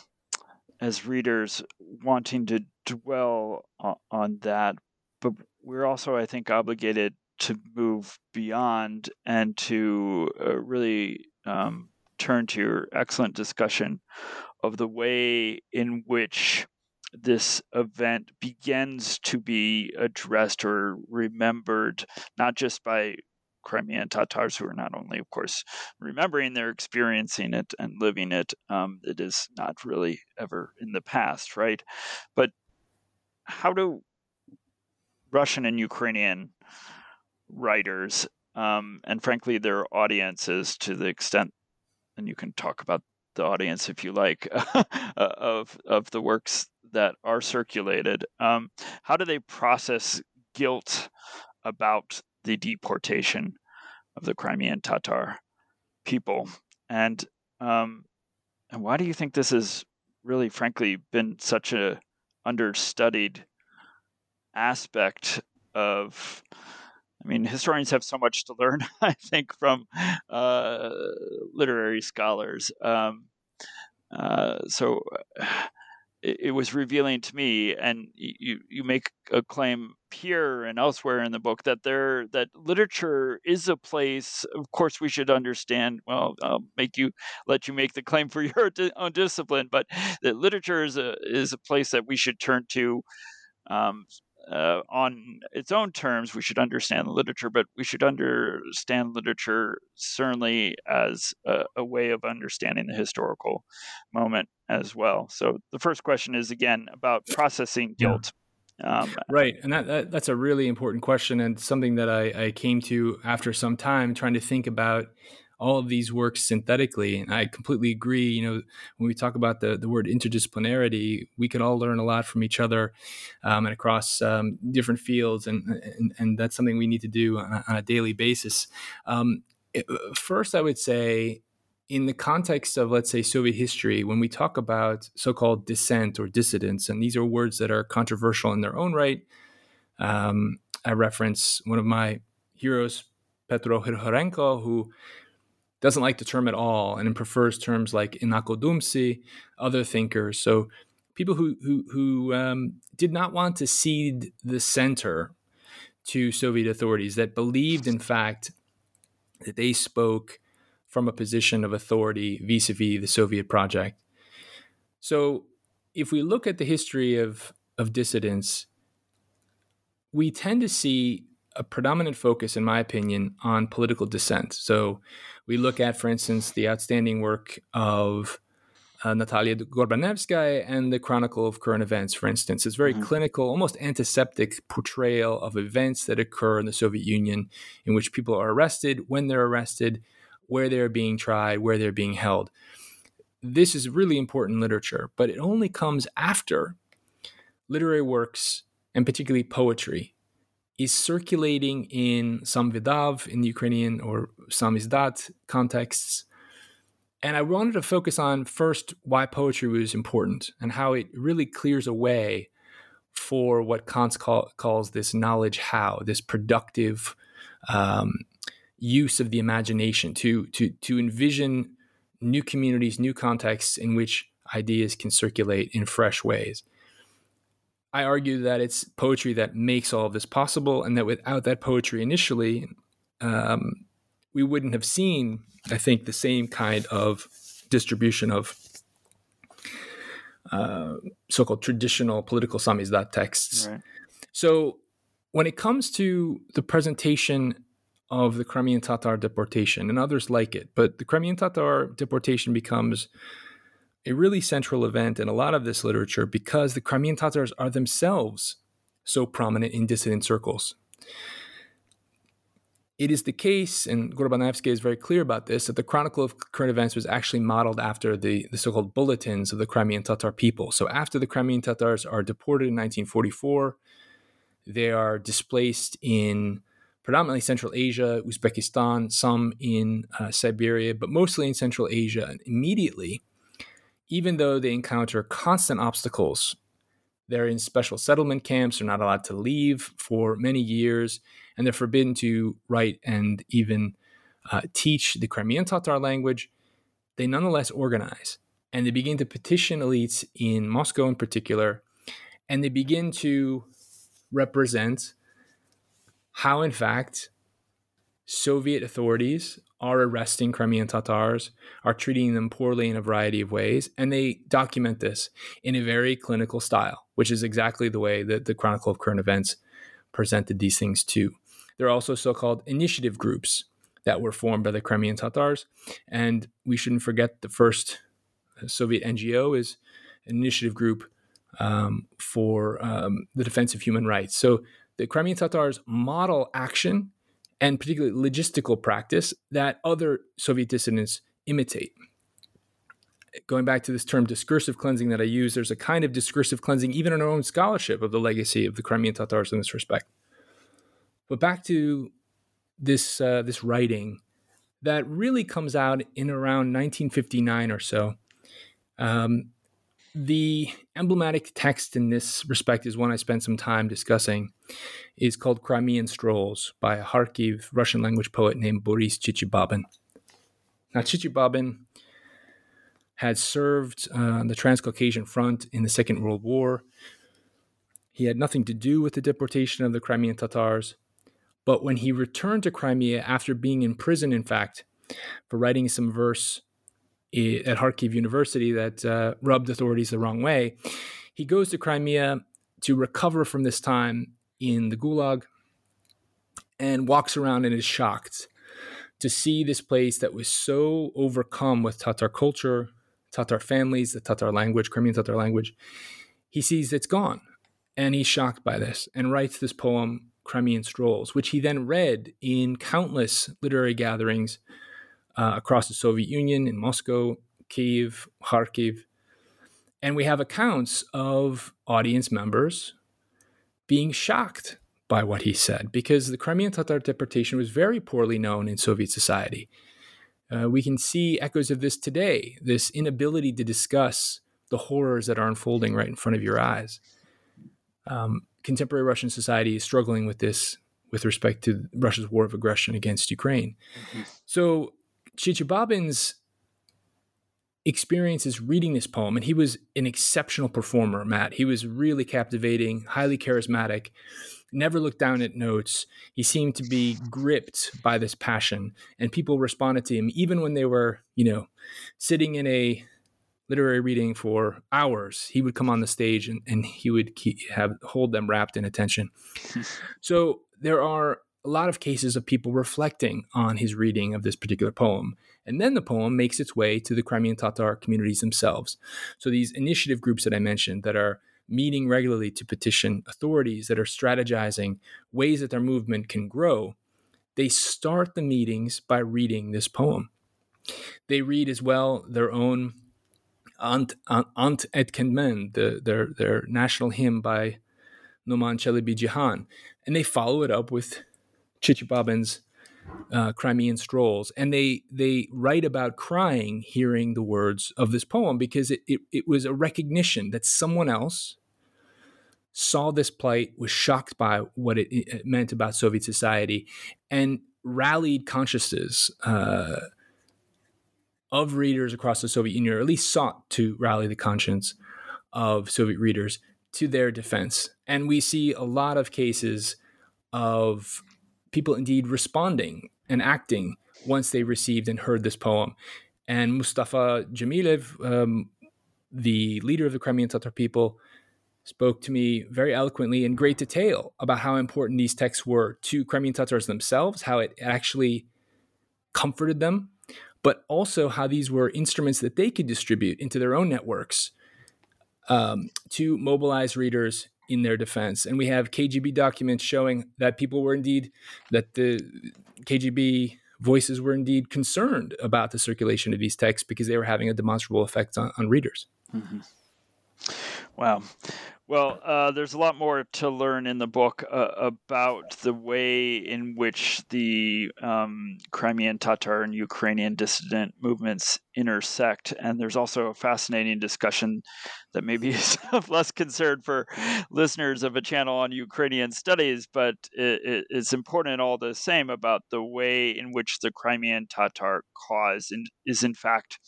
as readers, wanting to dwell on, that, but we're also, I think, obligated to move beyond and to uh, really um, turn to your excellent discussion of the way in which this event begins to be addressed or remembered, not just by Crimean Tatars, who are not only, of course, remembering, they're experiencing it and living it. Um, it is not really ever in the past, right? But how do Russian and Ukrainian writers, um, and frankly, their audiences, to the extent, and you can talk about the audience if you like, of of the works that are circulated. Um, how do they process guilt about the deportation of the Crimean Tatar people? And um, and why do you think this has really, frankly, been such a understudied aspect of I mean, historians have so much to learn, I think, from uh, literary scholars. Um, uh, so it, was revealing to me, and you you make a claim here and elsewhere in the book that there that literature is a place. Of course, we should understand. Well, I'll make you let you make the claim for your own discipline, but that literature is a is a place that we should turn to. Um, uh, on its own terms, we should understand the literature, but we should understand literature certainly as a, a, way of understanding the historical moment as well. So the first question is again about processing guilt. Um, right, and that, that, that's a really important question, and something that I, I came to after some time trying to think about all of these works synthetically. And I completely agree. You know, when we talk about the, the word interdisciplinarity, we can all learn a lot from each other um, and across um, different fields. And, and, and, that's something we need to do on a, on a daily basis. Um, it, first, I would say, in the context of, let's say, Soviet history, when we talk about so called dissent or dissidents, and these are words that are controversial in their own right, um, I reference one of my heroes, Petro Hryhorenko, who doesn't like the term at all and prefers terms like inakodumtsi, other thinkers. So people who who, who um, did not want to cede the center to Soviet authorities, that believed, in fact, that they spoke from a position of authority vis-a-vis the Soviet project. So if we look at the history of of dissidents, we tend to see a predominant focus, in my opinion, on political dissent. So we look at, for instance, the outstanding work of uh, Natalia Gorbanevskaya and the Chronicle of Current Events, for instance. It's very mm-hmm. clinical, almost antiseptic portrayal of events that occur in the Soviet Union in which people are arrested, when they're arrested, where they're being tried, where they're being held. This is really important literature, but it only comes after literary works and particularly poetry is circulating in samvydav in the Ukrainian or samizdat contexts. And I wanted to focus on first why poetry was important and how it really clears a way for what Kant call, calls this knowledge how, this productive um, use of the imagination to, to, to envision new communities, new contexts in which ideas can circulate in fresh ways. I argue that it's poetry that makes all of this possible, and that without that poetry initially, um, we wouldn't have seen, I think, the same kind of distribution of uh, so-called traditional political samizdat texts. Right. So, when it comes to the presentation of the Crimean Tatar deportation, and others like it, but the Crimean Tatar deportation becomes a really central event in a lot of this literature because the Crimean Tatars are themselves so prominent in dissident circles. It is the case, and Gorbanevsky is very clear about this, that the Chronicle of Current Events was actually modeled after the, the so called bulletins of the Crimean Tatar people. So after the Crimean Tatars are deported in 1944, they are displaced in predominantly Central Asia, Uzbekistan, some in uh, Siberia, but mostly in Central Asia. And immediately, even though they encounter constant obstacles They're in special settlement camps. They're not allowed to leave for many years, and they're forbidden to write and even uh, teach the Crimean Tatar language. They nonetheless organize, and they begin to petition elites in Moscow in particular, and they begin to represent how, in fact, Soviet authorities are arresting Crimean Tatars, are treating them poorly in a variety of ways, and they document this in a very clinical style, which is exactly the way that the Chronicle of Current Events presented these things too. There are also so called initiative groups that were formed by the Crimean Tatars, and we shouldn't forget the first Soviet NGO is an initiative group um, for um, the defense of human rights. So the Crimean Tatars model action and particularly logistical practice that other Soviet dissidents imitate. Going back to this term discursive cleansing that I use, there's a kind of discursive cleansing even in our own scholarship of the legacy of the Crimean Tatars in this respect. But back to this uh, this writing that really comes out in around 1959 or so. Um, the emblematic text in this respect is one I spent some time discussing. is called Crimean Strolls by a Kharkiv Russian language poet named Boris Chichibabin. Now, Chichibabin had served uh, on the Transcaucasian Front in the Second World War. He had nothing to do with the deportation of the Crimean Tatars. But when he returned to Crimea after being in prison, in fact, for writing some verse at Kharkiv University that uh, rubbed authorities the wrong way. He goes to Crimea to recover from this time in the Gulag and walks around and is shocked to see this place that was so overcome with Tatar culture, Tatar families, the Tatar language, Crimean Tatar language. He sees it's gone and he's shocked by this and writes this poem, Crimean Strolls, which he then read in countless literary gatherings uh, across the Soviet Union, in Moscow, Kiev, Kharkiv. And we have accounts of audience members being shocked by what he said because the Crimean Tatar deportation was very poorly known in Soviet society. Uh, we can see echoes of this today this inability to discuss the horrors that are unfolding right in front of your eyes. Um, contemporary Russian society is struggling with this with respect to Russia's war of aggression against Ukraine. Mm-hmm. So Chichibabin's experiences reading this poem, and he was an exceptional performer, Matt. He was really captivating, highly charismatic, never looked down at notes. He seemed to be gripped by this passion, and people responded to him even when they were, you know, sitting in a literary reading for hours. He would come on the stage and, and he would keep, have hold them wrapped in attention. so there are a lot of cases of people reflecting on his reading of this particular poem. And then the poem makes its way to the Crimean Tatar communities themselves. So these initiative groups that I mentioned that are meeting regularly to petition authorities, that are strategizing ways that their movement can grow, they start the meetings by reading this poem. They read as well their own Ant, Ant etkenmen, the, their, their national hymn by Noman Çelebicihan, and they follow it up with Chichibabin's uh, Crimean strolls, and they they write about crying hearing the words of this poem because it, it, it was a recognition that someone else saw this plight, was shocked by what it, it meant about Soviet society, and rallied consciences uh, of readers across the Soviet Union, or at least sought to rally the conscience of Soviet readers to their defense. And we see a lot of cases of people indeed responding and acting once they received and heard this poem. And Mustafa Dzhemilev, um, the leader of the Crimean Tatar people, spoke to me very eloquently in great detail about how important these texts were to Crimean Tatars themselves, how it actually comforted them, but also how these were instruments that they could distribute into their own networks um, to mobilize readers in their defense. And we have KGB documents showing that people were indeed, that the KGB voices were indeed concerned about the circulation of these texts because they were having a demonstrable effect on, on readers. Mm-hmm. Wow. Well, uh, there's a lot more to learn in the book uh, about the way in which the um, Crimean Tatar and Ukrainian dissident movements intersect. And there's also a fascinating discussion that maybe is of less concern for listeners of a channel on Ukrainian studies, but it, it's important all the same about the way in which the Crimean Tatar cause is, in fact,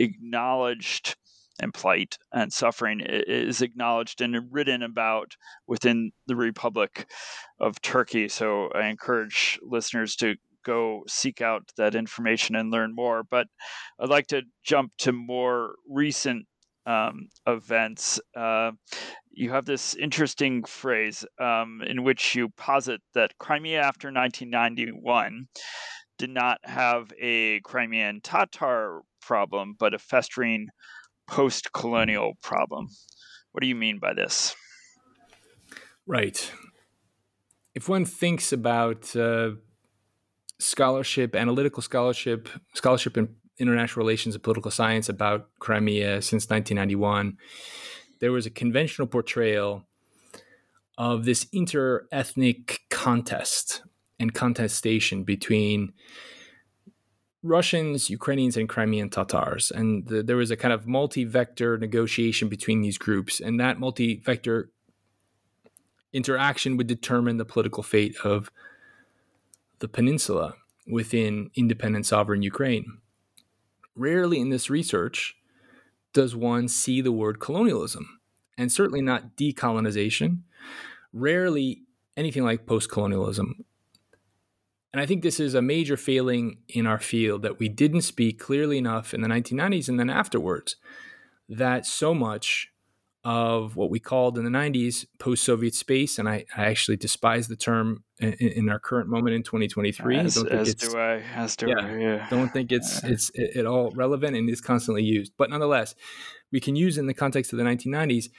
acknowledged and plight and suffering is acknowledged and written about within the Republic of Turkey. So I encourage listeners to go seek out that information and learn more. But I'd like to jump to more recent um, events. Uh, you have this interesting phrase um, in which you posit that Crimea after 1991 did not have a Crimean Tatar problem, but a festering post colonial problem. What do you mean by this? Right. If one thinks about uh, scholarship, analytical scholarship, scholarship in international relations and political science about Crimea since 1991, there was a conventional portrayal of this inter ethnic contest and contestation between Russians, Ukrainians, and Crimean Tatars. And the, there was a kind of multi vector negotiation between these groups. And that multi vector interaction would determine the political fate of the peninsula within independent sovereign Ukraine. Rarely in this research does one see the word colonialism, and certainly not decolonization. Rarely anything like post colonialism and I think this is a major failing in our field that we didn't speak clearly enough in the 1990s and then afterwards that so much of what we called in the 90s post Soviet space, and I, I, actually despise the term in, in, our current moment in 2023. As, I don't think as it's, do I. As do yeah, I. Yeah. Don't think it's it's at all relevant and is constantly used. But nonetheless, we can use in the context of the 1990s.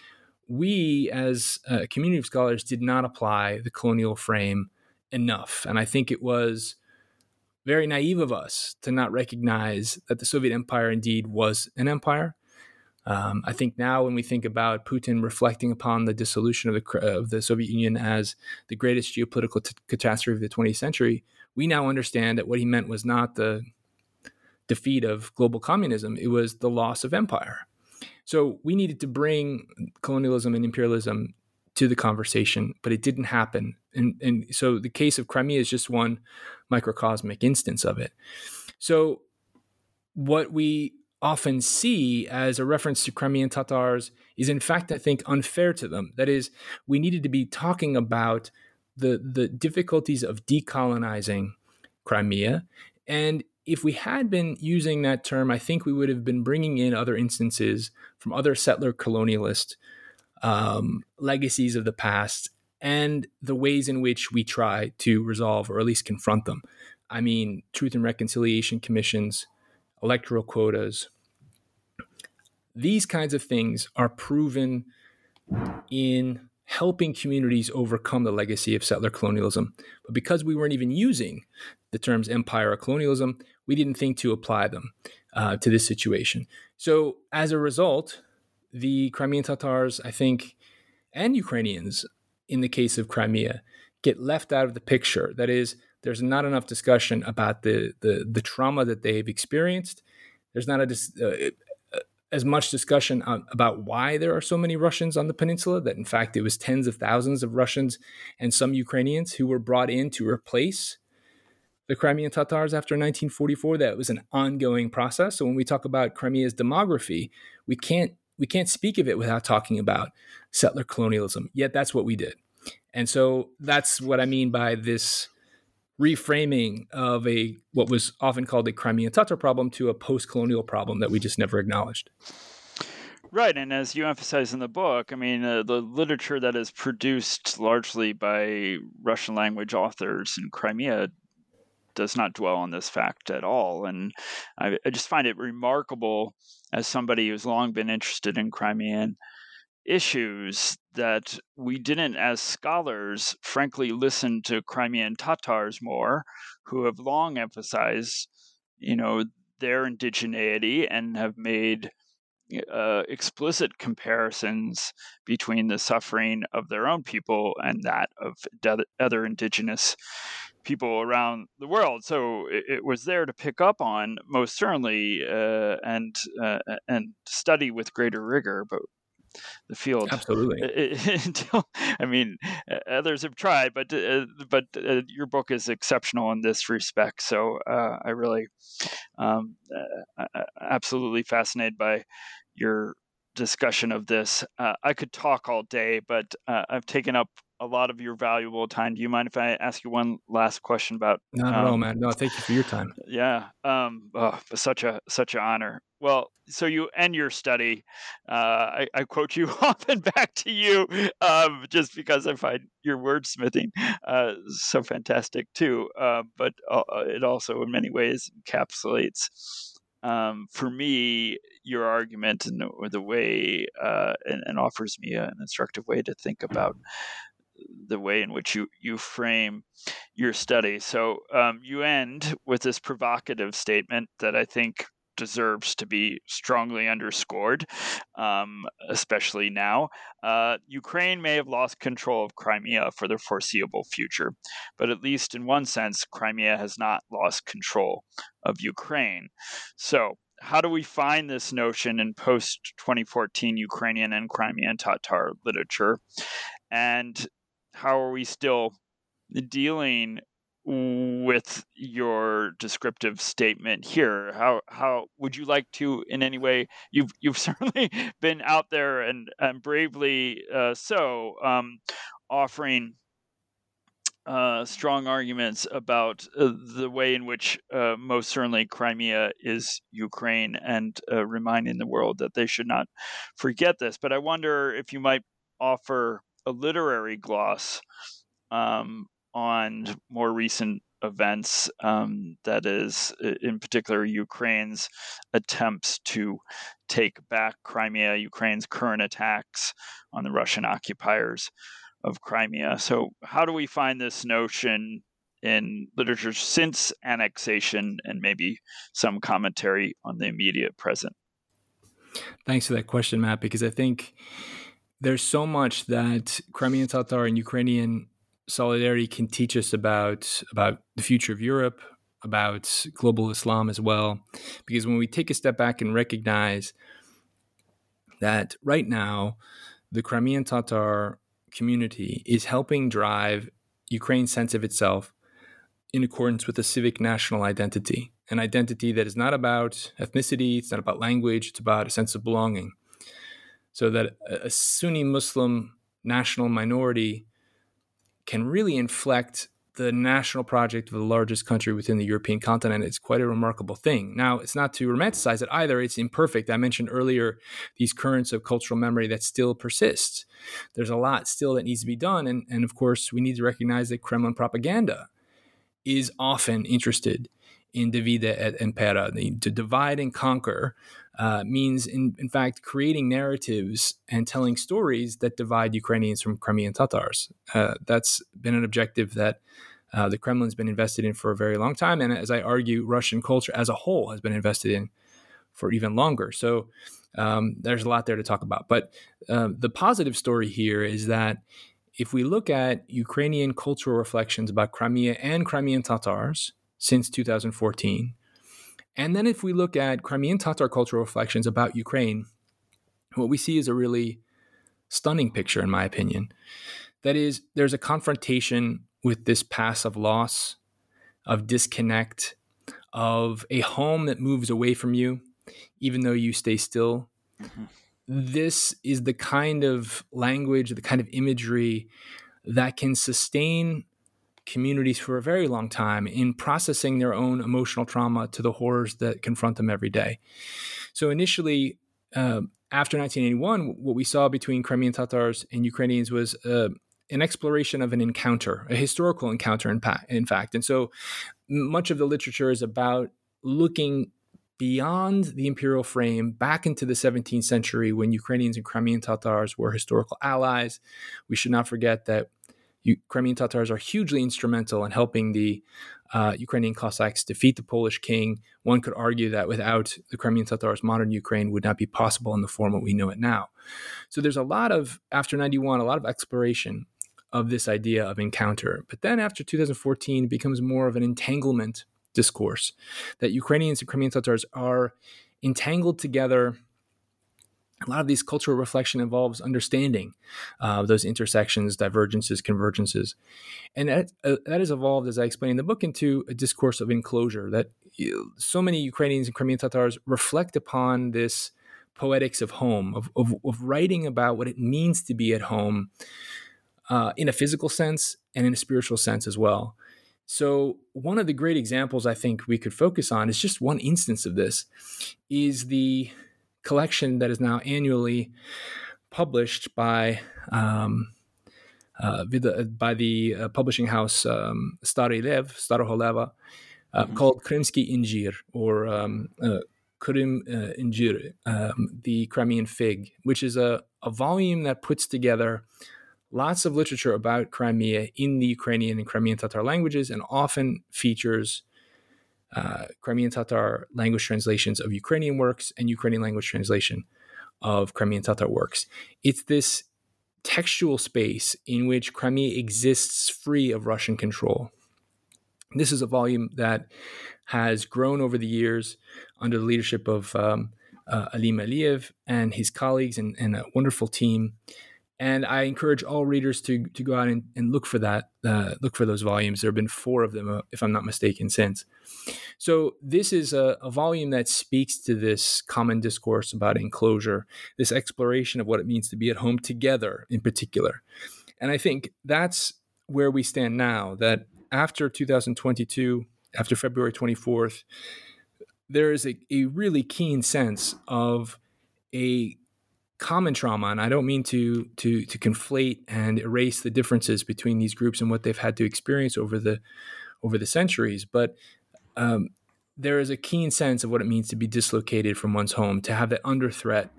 We, as a community of scholars, did not apply the colonial frame enough. And I think it was very naive of us to not recognize that the Soviet Empire indeed was an empire. Um, I think now, when we think about Putin reflecting upon the dissolution of the, of the Soviet Union as the greatest geopolitical t- catastrophe of the 20th century, we now understand that what he meant was not the defeat of global communism, it was the loss of empire. So we needed to bring colonialism and imperialism to the conversation, but it didn't happen. And, and so the case of Crimea is just one microcosmic instance of it. So, what we often see as a reference to Crimean Tatars is, in fact, I think, unfair to them. That is, we needed to be talking about the, the difficulties of decolonizing Crimea. And if we had been using that term, I think we would have been bringing in other instances from other settler colonialist um, legacies of the past and the ways in which we try to resolve or at least confront them. I mean, truth and reconciliation commissions, electoral quotas. These kinds of things are proven in helping communities overcome the legacy of settler colonialism. But because we weren't even using the terms empire or colonialism, we didn't think to apply them uh, to this situation. So as a result, the Crimean Tatars, I think, and Ukrainians, in the case of Crimea, get left out of the picture. That is, there's not enough discussion about the the, the trauma that they've experienced. There's not a, uh, uh, as much discussion on, about why there are so many Russians on the peninsula. That in fact, it was tens of thousands of Russians and some Ukrainians who were brought in to replace the Crimean Tatars after 1944. That was an ongoing process. So when we talk about Crimea's demography, we can't we can't speak of it without talking about settler colonialism. Yet that's what we did. And so that's what I mean by this reframing of a what was often called a Crimean Tatar problem to a post-colonial problem that we just never acknowledged. Right, and as you emphasize in the book, I mean, uh, the literature that is produced largely by Russian language authors in Crimea does not dwell on this fact at all. And I, I just find it remarkable as somebody who's long been interested in Crimean issues that we didn't, as scholars, frankly, listen to Crimean Tatars more, who have long emphasized, you know, their indigeneity and have made uh, explicit comparisons between the suffering of their own people and that of other indigenous people around the world. So it, it, was there to pick up on most certainly uh, and uh, and study with greater rigor. But the field absolutely until i mean others have tried but uh, but uh, your book is exceptional in this respect so uh, i really um, uh, absolutely fascinated by your discussion of this uh, i could talk all day but uh, i've taken up a lot of your valuable time. Do you mind if I ask you one last question about? All, um, man. No, thank you for your time. Yeah, um, oh, such a such an honor. Well, so you end your study. Uh, I, I, quote you often back to you, um, just because I find your wordsmithing uh, so fantastic too. Uh, but uh, it also, in many ways, encapsulates um, for me your argument and the, the way uh, and, and, offers me an instructive way to think about the way in which you you frame your study. So um, you end with this provocative statement that I think deserves to be strongly underscored, um, especially now. Uh, Ukraine may have lost control of Crimea for the foreseeable future, but at least in one sense, Crimea has not lost control of Ukraine. So, how do we find this notion in post 2014 Ukrainian and Crimean Tatar literature? And how are we still dealing with your descriptive statement here how how would you like to in any way you've you've certainly been out there and and bravely uh, so um, offering uh, strong arguments about uh, the way in which uh, most certainly Crimea is Ukraine and uh, reminding the world that they should not forget this. But I wonder if you might offer a literary gloss um, on more recent events, um, that is, in particular, Ukraine's attempts to take back Crimea, Ukraine's current attacks on the Russian occupiers of Crimea. So, how do we find this notion in literature since annexation and maybe some commentary on the immediate present? Thanks for that question, Matt, because I think there's so much that Crimean Tatar and Ukrainian solidarity can teach us about about the future of Europe, about global Islam as well. Because when we take a step back and recognize that right now the Crimean Tatar community is helping drive Ukraine's sense of itself in accordance with a civic national identity, an identity that is not about ethnicity, it's not about language, it's about a sense of belonging so that a Sunni Muslim national minority can really inflect the national project of the largest country within the European continent. It's quite a remarkable thing. Now, it's not to romanticize it either, it's imperfect. I mentioned earlier these currents of cultural memory that still persist. There's a lot still that needs to be done. And, and of course, we need to recognize that Kremlin propaganda is often interested in divide et impera, to divide and conquer uh, means, in, in fact, creating narratives and telling stories that divide Ukrainians from Crimean Tatars. Uh, that's been an objective that uh, the Kremlin's been invested in for a very long time. And as I argue, Russian culture as a whole has been invested in for even longer. So um, there's a lot there to talk about. But uh, the positive story here is that if we look at Ukrainian cultural reflections about Crimea and Crimean Tatars since 2014, and then if we look at Crimean Tatar cultural reflections about Ukraine, what we see is a really stunning picture, in my opinion. That is, there's a confrontation with this past of loss, of disconnect, of a home that moves away from you, even though you stay still. Mm-hmm. This is the kind of language, the kind of imagery that can sustain communities for a very long time in processing their own emotional trauma to the horrors that confront them every day. So initially, uh, after 1981, what we saw between Crimean Tatars and Ukrainians was uh, an exploration of an encounter, a historical encounter, in, pa- in fact. And so much of the literature is about looking beyond the imperial frame back into the 17th century when Ukrainians and Crimean Tatars were historical allies. We should not forget that Crimean Tatars are hugely instrumental in helping the uh, Ukrainian Cossacks defeat the Polish king. One could argue that without the Crimean Tatars, modern Ukraine would not be possible in the form that we know it now. So there's a lot of, after 91, a lot of exploration of this idea of encounter. But then after 2014, it becomes more of an entanglement discourse that Ukrainians and Crimean Tatars are entangled together a lot of these cultural reflection involves understanding uh, those intersections, divergences, convergences, and that, uh, that has evolved, as I explain in the book, into a discourse of enclosure. That you, so many Ukrainians and Crimean Tatars reflect upon this poetics of home, of, of, of writing about what it means to be at home uh, in a physical sense and in a spiritual sense as well. So, one of the great examples I think we could focus on is just one instance of this is the collection that is now annually published by um, uh, by the uh, publishing house um, Stary Lev, Staroho Leva, uh, mm-hmm. called Krymsky Injir or um, uh, Krim uh, Injir, um, the Crimean fig, which is a, a volume that puts together lots of literature about Crimea in the Ukrainian and Crimean Tatar languages and often features uh, Crimean Tatar language translations of Ukrainian works and Ukrainian language translation of Crimean Tatar works. It's this textual space in which Crimea exists free of Russian control. This is a volume that has grown over the years under the leadership of um, uh, Alim Aliyev and his colleagues and, and a wonderful team and I encourage all readers to to go out and, and look for that, uh, look for those volumes. There have been four of them, uh, if I'm not mistaken, since. So this is a, a, volume that speaks to this common discourse about enclosure, this exploration of what it means to be at home together, in particular. And I think that's where we stand now. That after 2022, after February 24th, there is a, a really keen sense of a common trauma and i don't mean to to to conflate and erase the differences between these groups and what they've had to experience over the over the centuries but um, there is a keen sense of what it means to be dislocated from one's home to have that under threat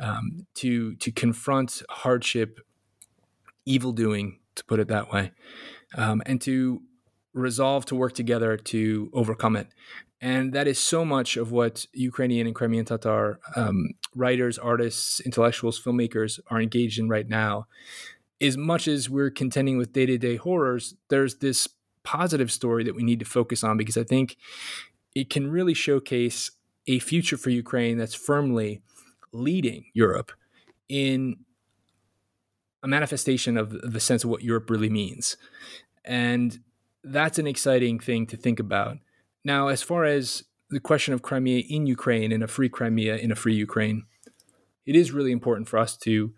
um, to to confront hardship evil doing to put it that way um, and to resolve to work together to overcome it and that is so much of what Ukrainian and Crimean Tatar um, writers, artists, intellectuals, filmmakers are engaged in right now. As much as we're contending with day to day horrors, there's this positive story that we need to focus on because I think it can really showcase a future for Ukraine that's firmly leading Europe in a manifestation of the sense of what Europe really means. And that's an exciting thing to think about now, as far as the question of Crimea in Ukraine and a free Crimea in a free Ukraine, it is really important for us to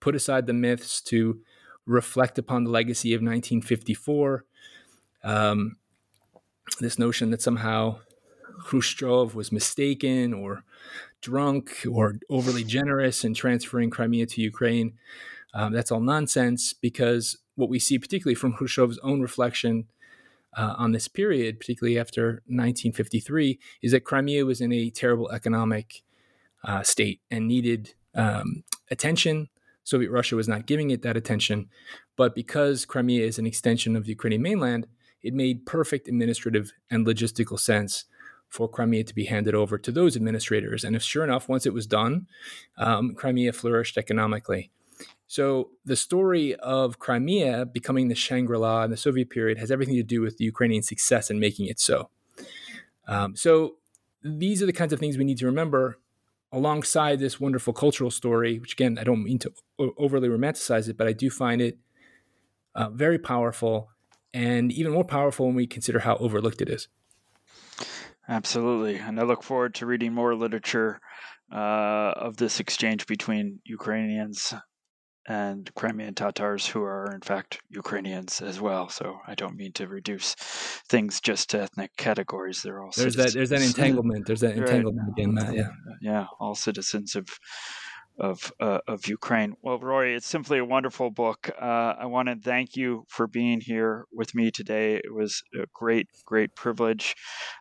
put aside the myths, to reflect upon the legacy of 1954. Um, this notion that somehow Khrushchev was mistaken or drunk or overly generous in transferring Crimea to Ukraine. Um, that's all nonsense because what we see, particularly from Khrushchev's own reflection uh, on this period, particularly after 1953, is that Crimea was in a terrible economic uh, state and needed um, attention. Soviet Russia was not giving it that attention. But because Crimea is an extension of the Ukrainian mainland, it made perfect administrative and logistical sense for Crimea to be handed over to those administrators. And if sure enough, once it was done, um, Crimea flourished economically. So the story of Crimea becoming the Shangri La in the Soviet period has everything to do with the Ukrainian success in making it so. Um, so these are the kinds of things we need to remember alongside this wonderful cultural story, which again, I don't mean to overly romanticize it, but I do find it uh, very powerful and even more powerful when we consider how overlooked it is. Absolutely. And I look forward to reading more literature uh, of this exchange between Ukrainians and Crimean Tatars who are in fact Ukrainians as well. So I don't mean to reduce things just to ethnic categories. They're all there's citizens. that there's that entanglement. There's that entanglement right. again, Matt. Yeah, yeah, all citizens of of uh, of Ukraine. Well, Rory, it's simply a wonderful book. Uh, I want to thank you for being here with me today. It was a great, great privilege.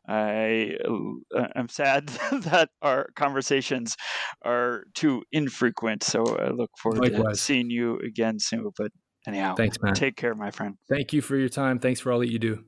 I uh, I'm sad that our conversations are too infrequent, so I look forward Likewise. to seeing you again soon. But Anyhow, thanks, man. Take care, my friend. Thank you for your time. Thanks for all that you do.